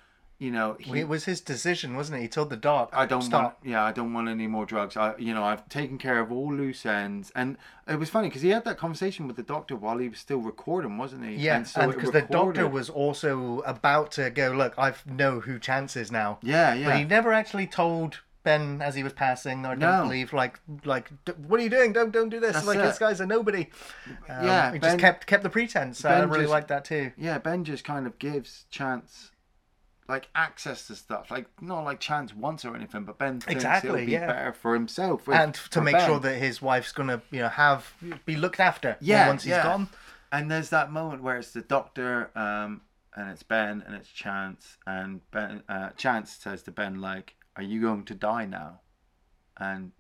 You know, he, It was his decision, wasn't it? He told the doc, I don't stop. want. Yeah, I don't want any more drugs. I, you know, I've taken care of all loose ends, and it was funny because he had that conversation with the doctor while he was still recording, wasn't he? Yeah, and it because the doctor was also about to go, look, I know who Chance is now. Yeah, yeah. But he never actually told Ben as he was passing, or don't No. believe like like "D- what are you doing? Don't don't do this. That's like it. this guy's a nobody. Um, Yeah, he Ben- just kept kept the pretense. I Ben really just- like that too. Yeah, Ben just kind of gives Chance like access to stuff. Like not like Chance wants or anything, but Ben thinks Exactly, it'll be yeah. better for himself. with- and to make Ben. sure that his wife's gonna you know have be looked after yeah, once he's yeah. gone And there's that moment where it's the doctor, um, and it's Ben and it's Chance, and Ben uh, Chance says to Ben like, "Are you going to die now?" And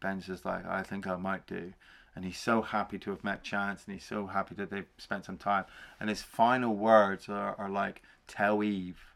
Ben's just like, "I think I might do." And he's so happy to have met Chance, and he's so happy that they've spent some time. And his final words are, are like, "Tell Eve,"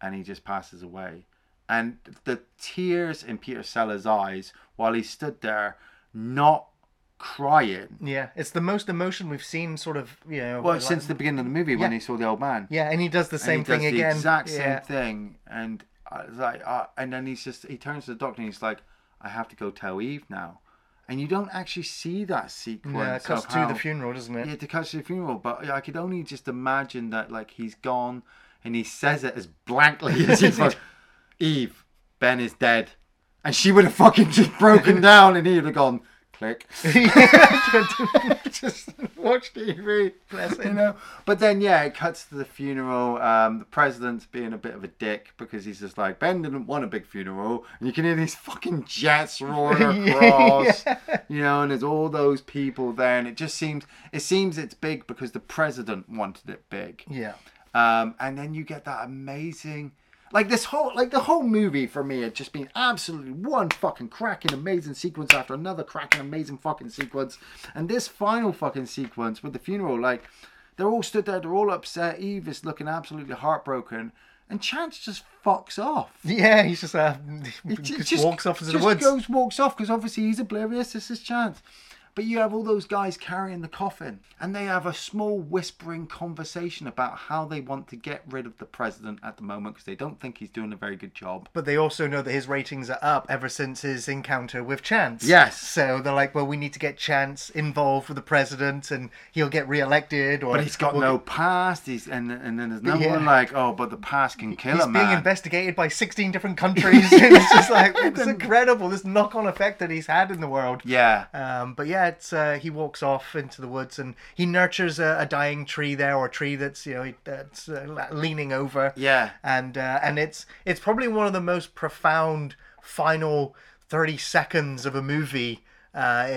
and he just passes away. And the tears in Peter Sellers' eyes while he stood there, not crying. yeah it's the most emotion we've seen sort of you know Well, like- since the beginning of the movie when he saw the old man. yeah and he does the same he does thing the again exact same yeah. thing, and Like, uh, and then he's just he turns to the doctor and he's like, "I have to go tell Eve now," and you don't actually see that sequence. yeah it cuts to the funeral doesn't it Yeah, to catch the funeral, but I could only just imagine that like he's gone, and he says it as blankly as he's like, "Eve, Ben is dead," and she would have fucking just broken <laughs> down, and he'd have gone. Click. <laughs> <laughs> just watch TV. Bless You know, but then yeah, it cuts to the funeral. Um, the president's being a bit of a dick because he's just like Ben didn't want a big funeral, and you can hear these fucking jets roaring <laughs> across. You know, and there's all those people there, and it just seems it seems it's big because the president wanted it big. yeah Um, and then you get that amazing, like this whole, like the whole movie for me had just been absolutely one fucking cracking amazing sequence after another cracking amazing fucking sequence, and this final fucking sequence with the funeral, like they're all stood there, they're all upset. Eve is looking absolutely heartbroken, and Chance just fucks off. <laughs> yeah he's just uh <laughs> He just, walks off into just the woods goes walks off because obviously he's oblivious. This is chance. But you have all those guys carrying the coffin, and they have a small whispering conversation about how they want to get rid of the president at the moment because they don't think he's doing a very good job. but they also know that his ratings are up ever since his encounter with Chance. Yes. So they're like, well, we need to get Chance involved with the president, and he'll get re-elected. Or But he's got we'll no get- past. He's and and then there's another Yeah. one like, oh, but the past can kill him. He's a being man. investigated by 16 different <laughs> countries. <laughs> it's just like <laughs> it's incredible this knock-on effect that he's had in the world. yeah. Um, but yeah, uh, he walks off into the woods and he nurtures a, a dying tree there, or a tree that's you know that's uh, leaning over. Yeah. and uh, and it's it's probably one of the most profound final thirty seconds of a movie uh,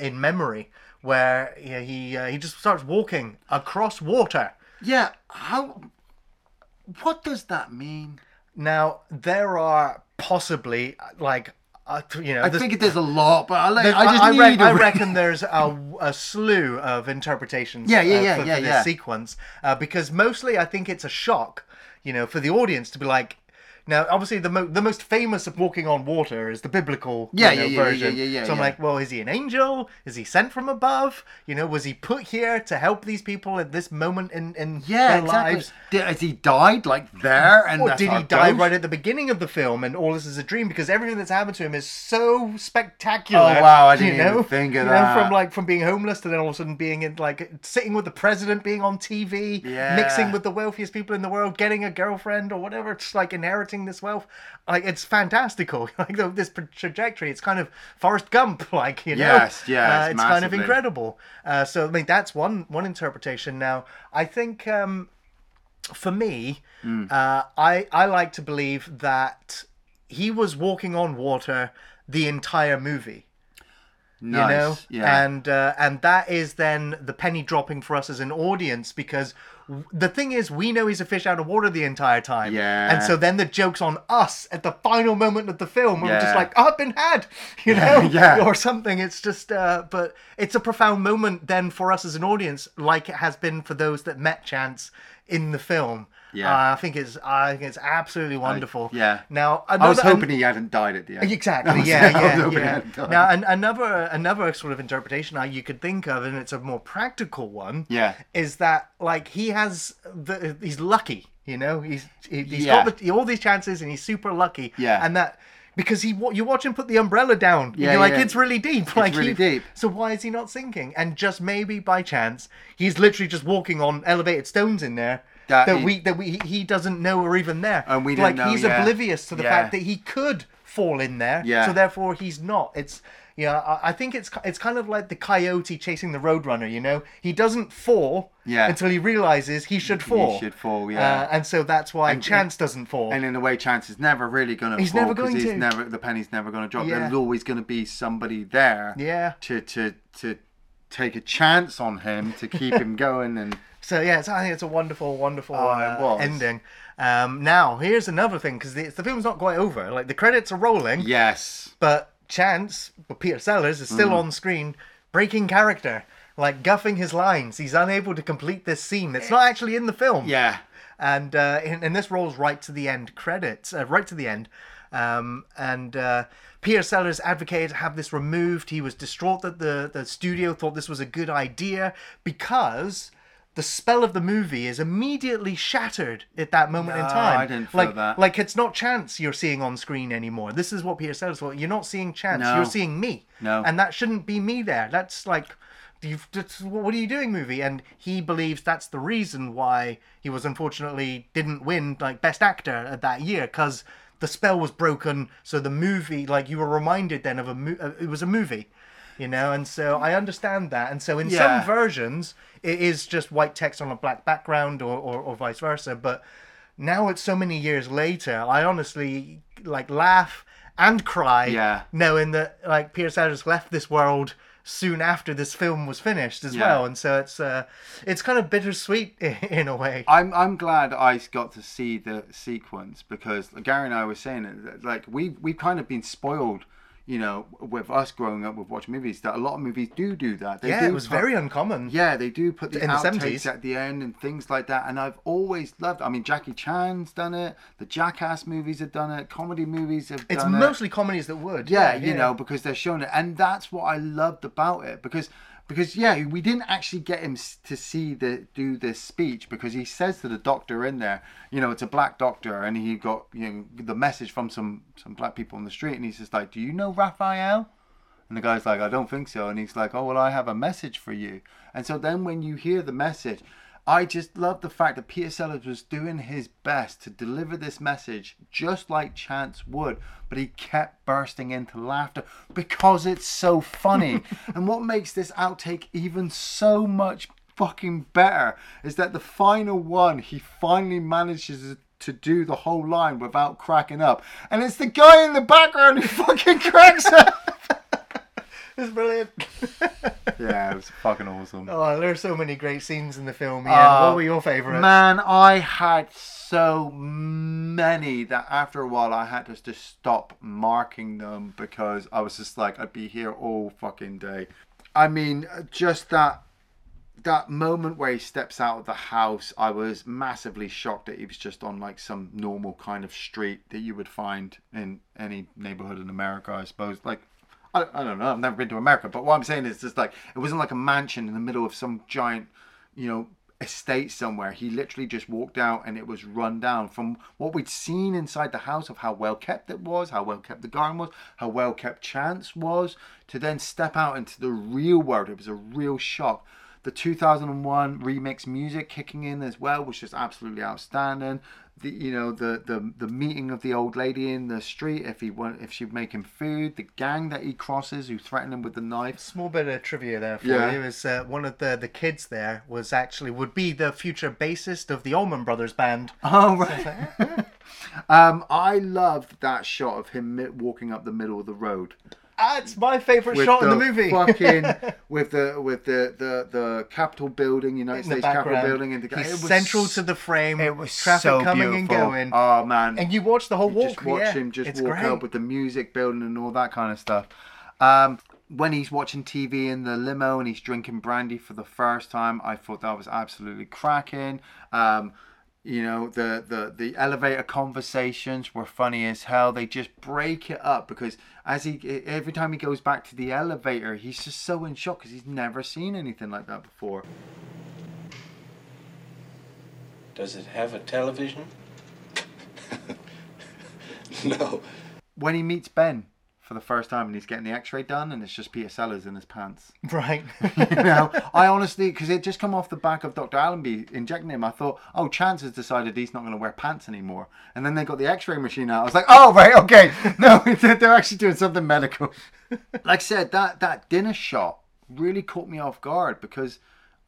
in memory, where you know, he uh, he just starts walking across water. Yeah. How? What does that mean? Now there are possibly like uh, you know I think there's a lot, but I, There's- I just I, need rec- a- I reckon there's a, a slew of interpretations. Yeah, yeah, uh, yeah, for, yeah, for this yeah. sequence uh, because mostly I think it's a shock, you know, for the audience to be like. Now, obviously, the mo- the most famous of walking on water is the biblical Yeah, you know, yeah, yeah, yeah, version. yeah, yeah, so I'm yeah. like, well, is he an angel? Is he sent from above? You know, was he put here to help these people at this moment in in Yeah, their exactly. lives? Did, has he died like there? And Or did he die ghost? right at the beginning of the film and all this is a dream because everything that's happened to him is so spectacular? Oh, wow, I didn't you know? even think of You know, that. From like from being homeless to then all of a sudden being in like sitting with the president, being on TV, Yeah. mixing with the wealthiest people in the world, getting a girlfriend or whatever, just like inheriting this wealth. Like it's fantastical. <laughs> Like the, this trajectory, it's kind of Forrest Gump, <laughs> like you know. Yes, yeah, Uh, it's it's kind of incredible. Uh, so I mean, that's one one interpretation. Now I think. Um, for me, Hmm. uh, I I like to believe that he was walking on water the entire movie. Nice. You know, yeah. and uh, and that is then the penny dropping for us as an audience because the thing is we know he's a fish out of water the entire time. Yeah. and so then the joke's on us at the final moment of the film. We're just like, oh, I've been had, you Yeah, know, <laughs> yeah. or something. It's just, uh, but it's a profound moment then for us as an audience, like it has been for those that met Chance in the film. Yeah. uh, I think it's I think it's absolutely wonderful. yeah. Now I was another- hoping he hadn't died at the end. Exactly. <laughs> Was- Yeah, I yeah, yeah. Now, an, another another sort of interpretation you could think of, and it's a more practical one. Yeah. Is that like he has the he's lucky, you know, he's he, he's Yeah. got the, all these chances, and he's super lucky. Yeah. And that. Because he, you watch him put the umbrella down, Yeah, you're like, yeah. it's really deep. <laughs> like really deep. So why is he not sinking? And just maybe by chance, he's literally just walking on elevated stones in there That that, he- we that we he doesn't know are even there. And we like know, he's yeah. oblivious to the Yeah. fact that he could fall in there. Yeah. So therefore he's not. It's yeah. I, I think it's it's kind of like the coyote chasing the roadrunner. You know, he doesn't fall Yeah. until he realizes he should fall. He should fall, yeah. Uh, and so that's why And- Chance doesn't fall. And in a way, Chance is never really going to He's fall never going he's to. never the penny's never going to drop. Yeah. There's always going to be somebody there. Yeah. To to to take a chance on him to keep him <laughs> going and So yeah, it's, I think it's a wonderful, wonderful Oh, uh, ending. Um, now here's another thing because the, the film's not quite over. Like the credits are rolling, yes. but Chance, but Peter Sellers is Mm. still on screen, breaking character, like guffing his lines. He's unable to complete this scene. It's not actually in the film. Yeah. and uh, and, and this rolls right to the end credits, uh, right to the end. Um, and uh, Peter Sellers advocated to have this removed. He was distraught that the the studio thought this was a good idea because the spell of the movie is immediately shattered at that moment in No, time. I didn't feel like, that. Like it's not chance you're seeing on screen anymore. This is what Peter says. thought. You're not seeing chance. No. You're seeing me. No. And that shouldn't be me there. That's like. You've, that's, what are you doing, movie? And he believes that's the reason why he was unfortunately didn't win like best actor at that year because the spell was broken. So the movie, like you were reminded then of a mo- uh, it was a movie, you know. And so I understand that. And so in Yeah. some versions, it is just white text on a black background, or, or, or vice versa. But now it's so many years later, I honestly like laugh and cry, Yeah. knowing that like Peter Sellers left this world soon after this film was finished as Yeah. well, and so it's uh, it's kind of bittersweet <laughs> in a way. I'm I'm glad I got to see the sequence because Gary and I were saying it like we we've kind of been spoiled, you know, with us growing up with watching movies that a lot of movies do do that. They yeah, do it was put- very uncommon. Yeah, they do put the In the outtakes 70s. at the end and things like that, and I've always loved. I mean, Jackie Chan's done it. The Jackass movies have done it. Comedy movies have it's done it. mostly comedies that would. yeah, you know, because they're showing it, and that's what I loved about it because because yeah, we didn't actually get him to see the do this speech because he says to the doctor in there, you know, it's a black doctor, and he got you know the message from some some black people on the street, and he's just like, "Do you know Raphael?" And the guy's like, I don't think so. And he's like, Oh, well, I have a message for you. And so then when you hear the message, I just love the fact that Peter Sellers was doing his best to deliver this message just like Chance would, but he kept bursting into laughter because it's so funny. <laughs> and what makes this outtake even so much fucking better is that the final one, he finally manages to do the whole line without cracking up. And it's the guy in the background who fucking cracks up. <laughs> it's brilliant. <laughs> yeah, it was fucking awesome. oh, there are so many great scenes in the film. Yeah, Uh, what were your favorites? Man, I had so many that after a while I had to just stop marking them because I was just like, I'd be here all fucking day. I mean, just that that moment where he steps out of the house, I was massively shocked that he was just on like some normal kind of street that you would find in any neighborhood in America, I suppose. Like, I, I don't know, I've never been to America, but what I'm saying is just like, it wasn't like a mansion in the middle of some giant, you know, estate somewhere. He literally just walked out and it was run down from what we'd seen inside the house of how well kept it was, how well kept the garden was, how well kept Chance was, to then step out into the real world. It was a real shock. The 2001 remix music kicking in as well was just absolutely outstanding. The you know the the the meeting of the old lady in the street if he want if she'd make him food. The gang that he crosses who threaten him with the knife. Small bit of trivia there for Yeah. you is uh, one of the the kids there was actually would be the future bassist of the Allman Brothers band. Oh right. <laughs> um, I loved that shot of him walking up the middle of the road. That's my favorite with shot in the movie. fucking <laughs> with the with the the the Capitol building, United in States Capitol building, and the, He's it was central to the frame. It was traffic so coming and beautiful. going. Oh man, and you watch the whole You walk. just watch yeah, him just walk great. out with the music building and all that kind of stuff. Um, when he's watching TV in the limo and he's drinking brandy for the first time, I thought that was absolutely cracking. Um, you know the, the the elevator conversations were funny as hell. They just break it up because as he every time he goes back to the elevator, he's just so in shock because he's never seen anything like that before. Does it have a television? <laughs> <laughs> No. when he meets Ben for the first time and he's getting the X-ray done, and it's just Peter Sellers in his pants. <laughs> Right. you know, <laughs> I honestly, because it just come off the back of Dr. Allenby injecting him, I thought, oh, Chance has decided he's not going to wear pants anymore. And then they got the X-ray machine out. I was like, oh, right, okay, <laughs> no, they're actually doing something medical. like I said, that that dinner shot really caught me off guard because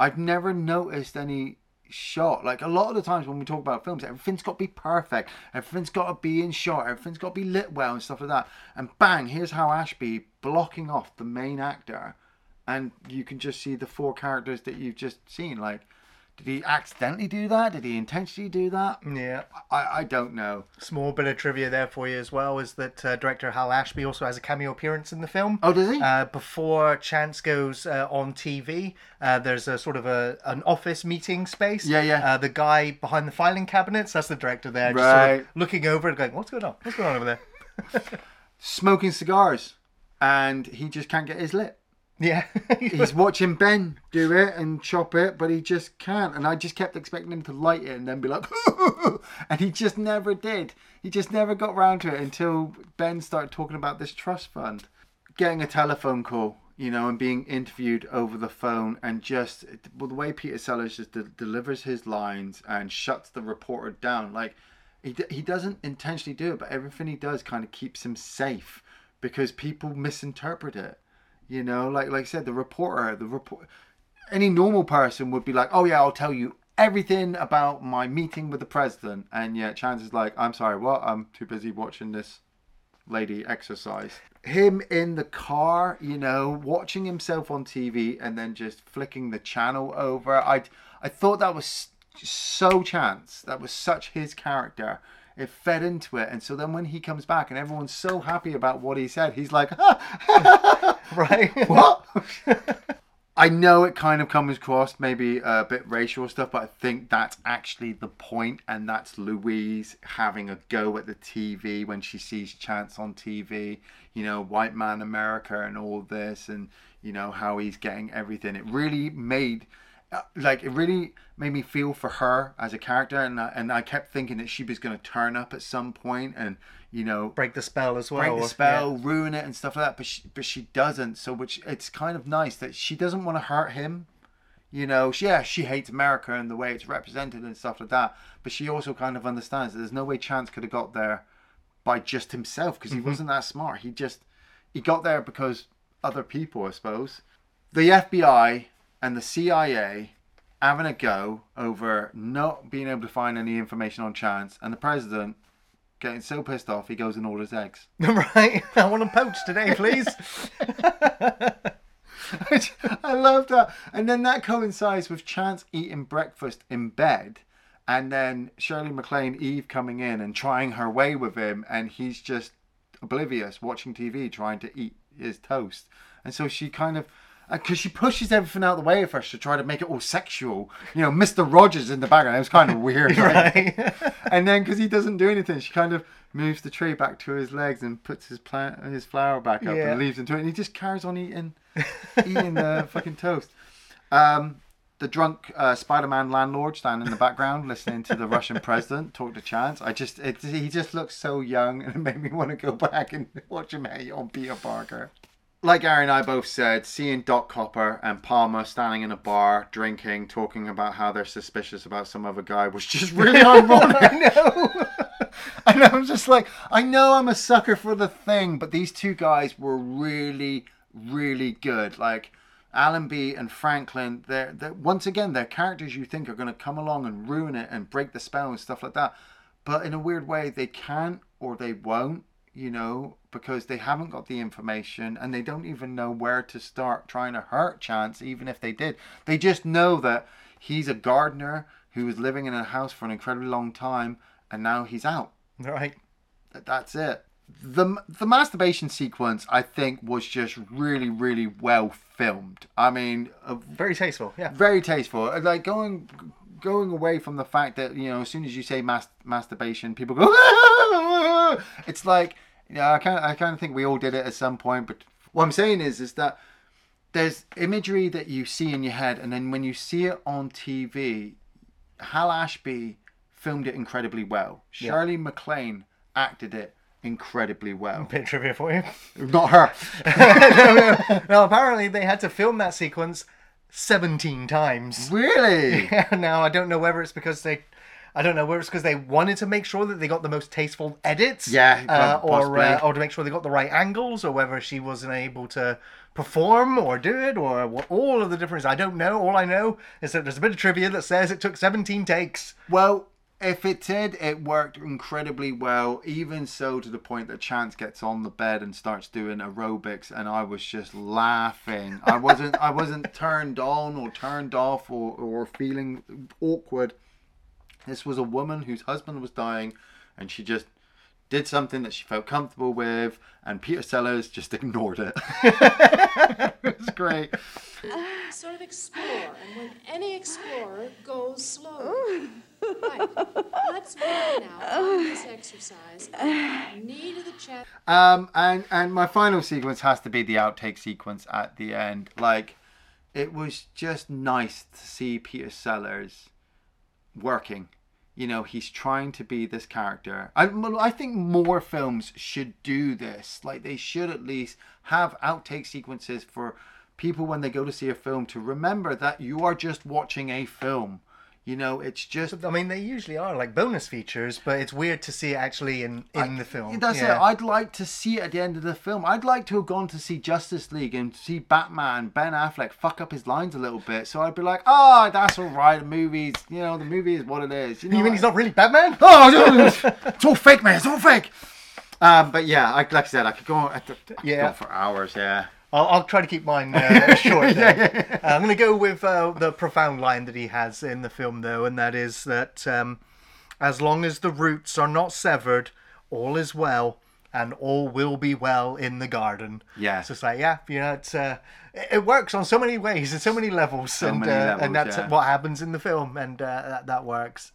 I've never noticed any shot. Like a lot of the times when we talk about films, everything's got to be perfect, everything's got to be in shot, everything's got to be lit well and stuff like that. And bang, here's Hal Ashby blocking off the main actor, and you can just see the four characters that you've just seen. Like, did he accidentally do that? Did he intentionally do that? Yeah. I, I don't know. Small bit of trivia there for you as well is that uh, director Hal Ashby also has a cameo appearance in the film. Oh, does he? Uh, before Chance goes uh, on TV, uh, there's a sort of a an office meeting space. Yeah, yeah. Uh, the guy behind the filing cabinets, that's the director there, just sort Right. of looking over and going, "What's going on? What's going on over there?" <laughs> Smoking cigars, and he just can't get his lit. Yeah. <laughs> He's watching Ben do it and chop it, but he just can't. And I just kept expecting him to light it and then be like, <laughs> and he just never did. He just never got round to it until Ben started talking about this trust fund. Getting a telephone call, you know, and being interviewed over the phone, and just well, the way Peter Sellers just de- delivers his lines and shuts the reporter down. Like, he, d- he doesn't intentionally do it, but everything he does kind of keeps him safe because people misinterpret it. You know, like like I said, the reporter, the report, any normal person would be like, "Oh yeah, I'll tell you everything about my meeting with the president," and yet Chance is like, "I'm sorry, what? I'm too busy watching this lady exercise." Him in the car, you know, watching himself on TV and then just flicking the channel over. I I thought that was so Chance. That was such his character. It fed into it, and so then when he comes back and everyone's so happy about what he said, he's like, <laughs> right. <laughs> what? <laughs> I know it kind of comes across maybe a bit racial stuff, but I think that's actually the point, and that's Louise having a go at the TV when she sees Chance on TV. You know, white man America and all this, and you know how he's getting everything. It really made, Uh, like, it really made me feel for her as a character, and I, and I kept thinking that she was going to turn up at some point, and you know, Break the spell as well. break the spell, yeah. ruin it, and stuff like that. But she, but she doesn't. So which it's kind of nice that she doesn't want to hurt him. You know, she, yeah, she hates America and the way it's represented and stuff like that. But she also kind of understands that there's no way Chance could have got there by just himself because he mm-hmm. wasn't that smart. He just he got there because other people, I suppose. The FBI and the CIA having a go over not being able to find any information on Chance, and the president getting so pissed off he goes and orders eggs. <laughs> right. I want them poached today, please. <laughs> I love that. And then that coincides with Chance eating breakfast in bed. And then Shirley MacLaine, Eve, coming in and trying her way with him. And he's just oblivious, watching TV, trying to eat his toast. And so she kind of. Because she pushes everything out of the way at us to try to make it all sexual. You know, Mr. Rogers in the background. It was kind of weird. <laughs> right? right. <laughs> and then because he doesn't do anything, she kind of moves the tray back to his legs and puts his plant, his flower back up Yeah. and leaves into it, and he just carries on eating, <laughs> eating the fucking toast. Um, the drunk uh, Spider-Man landlord standing in the background, listening to the Russian president talk to Chance. I just, it, he just looks so young, and it made me want to go back and watch him hate on Peter Parker. Like Gary and I both said, seeing Doc Copper and Palmer standing in a bar, drinking, talking about how they're suspicious about some other guy was just really <laughs> ironic. I know. <laughs> and I'm just like, I know I'm a sucker for the thing, but these two guys were really, really good. Like Allenby and Franklin, they're, they're once again they're characters you think are going to come along and ruin it and break the spell and stuff like that. But in a weird way, they can't or they won't, you know, because they haven't got the information and they don't even know where to start trying to hurt Chance, even if they did. They just know that he's a gardener who was living in a house for an incredibly long time and now he's out. Right. That's it. The the masturbation sequence I think was just really really well filmed. I mean, uh, Very tasteful. Yeah. very tasteful. Uh, Like going going away from the fact that you know as soon as you say mas- masturbation, people go. <laughs> it's like yeah, I kind I kind of think we all did it at some point. But what I'm saying is is that there's imagery that you see in your head, and then when you see it on TV, Hal Ashby filmed it incredibly well. Shirley MacLaine acted it incredibly well. Bit of trivia for you. <laughs> Not her. <laughs> no, apparently they had to film that sequence 17 times. Really? <laughs> Yeah, now I don't know whether it's because they I don't know whether it's because they wanted to make sure that they got the most tasteful edits, Yeah, uh, or uh, or to make sure they got the right angles, or whether she wasn't able to perform or do it, or what, all of the difference. I don't know. All I know is that there's a bit of trivia that says it took 17 takes. Well, if it did, it worked incredibly well. Even so, to the point that Chance gets on the bed and starts doing aerobics, and I was just laughing. I wasn't, I wasn't turned on or turned off or, or feeling awkward. This was a woman whose husband was dying, and she just did something that she felt comfortable with, and Peter Sellers just <laughs> ignored it. <laughs> it was great. sort of explore, and when any explorer goes slowly. <laughs> Right. Let's work now on this exercise. Knee to the chest. Um, and and my final sequence has to be the outtake sequence at the end. Like, it was just nice to see Peter Sellers working. You know, he's trying to be this character. I I think more films should do this. Like, they should at least have outtake sequences for people when they go to see a film to remember that you are just watching a film. You know, it's just I mean, they usually are like bonus features, but it's weird to see it actually in in the film. That's Yeah. it. I'd like to see it at the end of the film. I'd like to have gone to see Justice League and see Batman, Ben Affleck fuck up his lines a little bit. So I'd be like, oh, that's all right. The movie's, you know, the movie is what it is. You, know, You mean he's not really Batman? <laughs> Oh, it's all fake, man. It's all fake. Um, but yeah, I, like I said, I could go on, I could Yeah. go on for hours. Yeah. I'll, I'll try to keep mine uh, <laughs> short. there. Uh, I'm going to go with uh, the profound line that he has in the film, though, and that is that um, as long as the roots are not severed, all is well, and all will be well in the garden. Yeah. So it's like, yeah, you know, it's uh, it works on so many ways and so many levels, and many uh, levels, and that's yeah. what happens in the film, and uh, that, that works.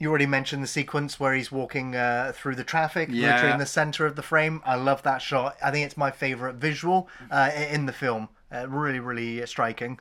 You already mentioned the sequence where he's walking uh, through the traffic, literally in the center of the frame. I love that shot. I think it's my favorite visual uh, in the film. Uh, really, really striking.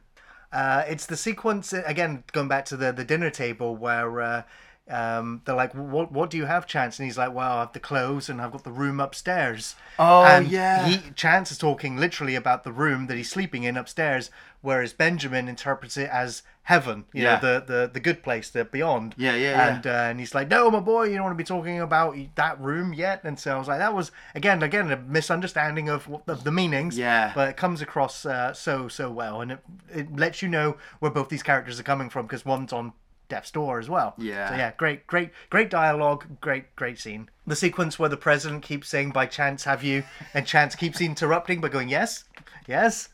Uh, it's the sequence again, going back to the the dinner table where. Uh, um, they're like, what, what do you have, Chance? And he's like, well, I have the clothes and I've got the room upstairs. Oh, and yeah. He, Chance is talking literally about the room that he's sleeping in upstairs, whereas Benjamin interprets it as heaven, you Yeah. know, the, the, the good place, the beyond. Yeah, yeah, yeah. And, uh, and he's like, no, my boy, you don't want to be talking about that room yet. And so I was like, that was, again, again, a misunderstanding of, what- of the meanings. Yeah. But it comes across uh, so, so well. And it, it lets you know where both these characters are coming from because one's on death's door as well. Yeah. So yeah, great, great, great dialogue, great, great scene. The sequence where the president keeps saying, "By chance have you?" and Chance keeps interrupting, but going, "Yes, yes."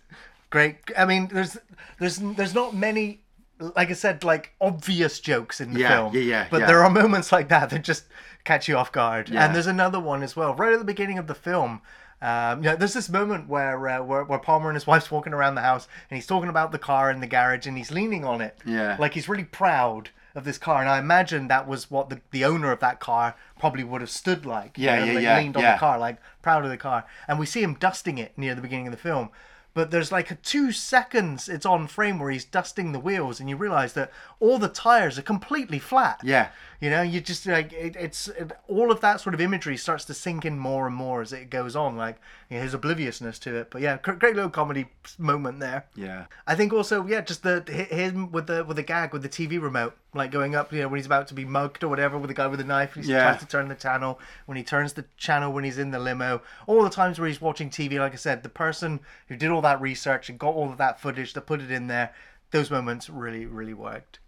Great. I mean, there's, there's, there's not many. Like I said, like obvious jokes in the Yeah, film. yeah, yeah, But yeah. there are moments like that that just catch you off guard. Yeah. And there's another one as well, right at the beginning of the film. Um, you know, there's this moment where, uh, where where Palmer and his wife's walking around the house, and he's talking about the car in the garage, and he's leaning on it. Yeah. Like he's really proud of this car, and I imagine that was what the, the owner of that car probably would have stood like. you Yeah, know, yeah, like yeah, Leaned on the car, like proud of the car, and we see him dusting it near the beginning of the film. But there's like a two seconds it's on frame where he's dusting the wheels, and you realize that all the tires are completely flat. Yeah. You know, you just like it, it's it, all of that sort of imagery starts to sink in more and more as it goes on. Like you know, his obliviousness to it. But yeah, gr- great little comedy moment there. Yeah. I think also yeah, just the him with the with the gag with the TV remote, like going up, you know, when he's about to be mugged or whatever with the guy with the knife, and he Yeah. tries to turn the channel. When he turns the channel when he's in the limo, all the times where he's watching TV, like I said, the person who did all that research and got all of that footage to put it in there, those moments really really worked.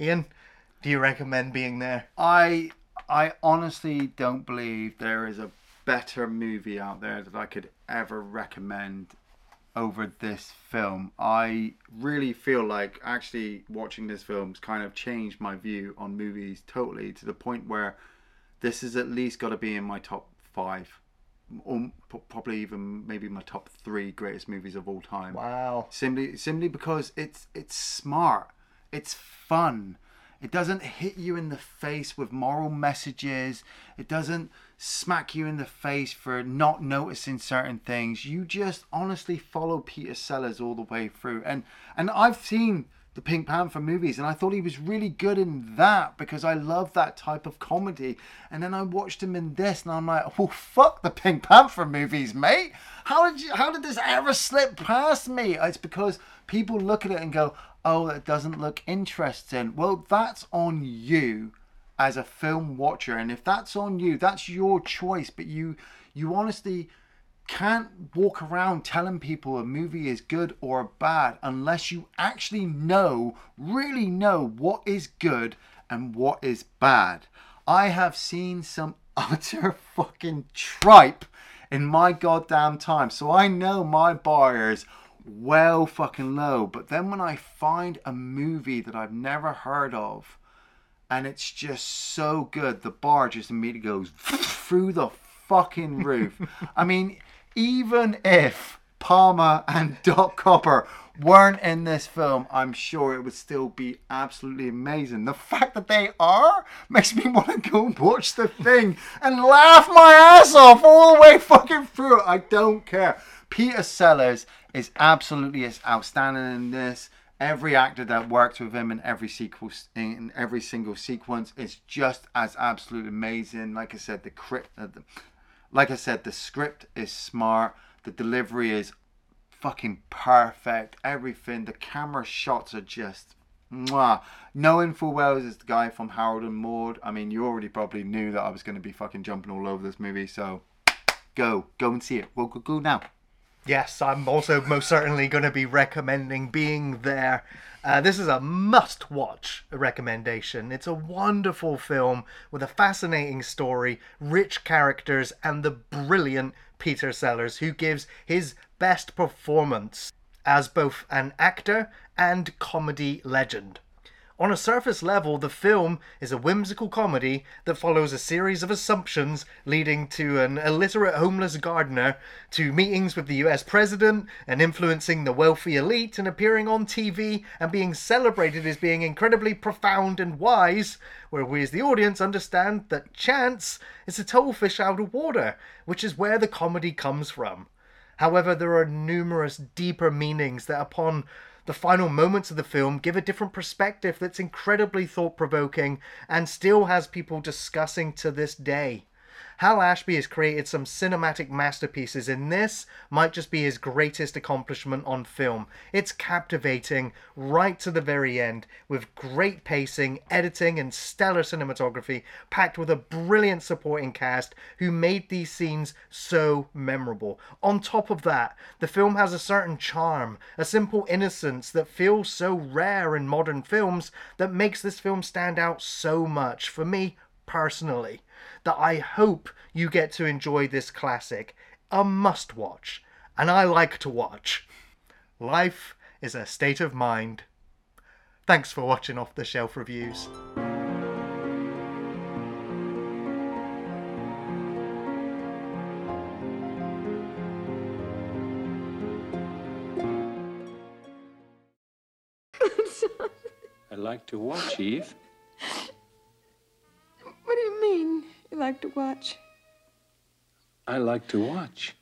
Iain, do you recommend being there? I I honestly don't believe there is a better movie out there that I could ever recommend over this film. I really feel like actually watching this film's kind of changed my view on movies totally to the point where this is at least got to be in my top five, or probably even maybe my top three greatest movies of all time Wow. simply simply because it's it's smart it's fun it doesn't hit you in the face with moral messages it doesn't smack you in the face for not noticing certain things you just honestly follow peter sellers all the way through and and i've seen the Pink Panther movies, and I thought he was really good in that because I love that type of comedy. And then I watched him in this, and I'm like, oh fuck the Pink Panther movies, mate. How did you? How did this ever slip past me? It's because people look at it and go, oh, that doesn't look interesting. Well, that's on you as a film watcher, and if that's on you, that's your choice. But you, you honestly can't walk around telling people a movie is good or bad unless you actually know, really know what is good and what is bad. I have seen some <laughs> utter fucking tripe in my goddamn time, so I know my is well fucking low. But then when I find a movie that I've never heard of and it's just so good, the bar just immediately goes <laughs> through the fucking roof. <laughs> I mean, even if Palmer and <laughs> Doc Copper weren't in this film, I'm sure it would still be absolutely amazing. The fact that they are makes me want to go and watch the thing and laugh my ass off all the way fucking through it. I don't care. Peter Sellers is absolutely outstanding in this. Every actor that worked with him in every sequence, in every single sequence, is just as absolutely amazing. Like I said, the crypt, uh, the, like I said, the script is smart. The delivery is fucking perfect. Everything. The camera shots are just. Mwah. Knowing full well is the guy from Harold and Maude. I mean, you already probably knew that I was going to be fucking jumping all over this movie. So, go, go and see it. Go, go, go now. Yes, I'm also most certainly going to be recommending Being There. Uh, this is a must watch recommendation. It's a wonderful film with a fascinating story, rich characters, and the brilliant Peter Sellers, who gives his best performance as both an actor and comedy legend. On a surface level, the film is a whimsical comedy that follows a series of assumptions leading to an illiterate homeless gardener, to meetings with the US president, and influencing the wealthy elite, and appearing on TV and being celebrated as being incredibly profound and wise, where we as the audience understand that chance is a total fish out of water, which is where the comedy comes from. However, there are numerous deeper meanings that, upon the final moments of the film give a different perspective that's incredibly thought provoking and still has people discussing to this day. Hal Ashby has created some cinematic masterpieces, and this might just be his greatest accomplishment on film. It's captivating right to the very end, with great pacing, editing, and stellar cinematography, packed with a brilliant supporting cast who made these scenes so memorable. On top of that, the film has a certain charm, a simple innocence that feels so rare in modern films that makes this film stand out so much for me personally that I hope you get to enjoy this classic. A must watch, and I like to watch. Life is a state of mind. Thanks for watching Off the Shelf Reviews. <laughs> I like to watch, Eve. What do you mean, you like to watch? I like to watch.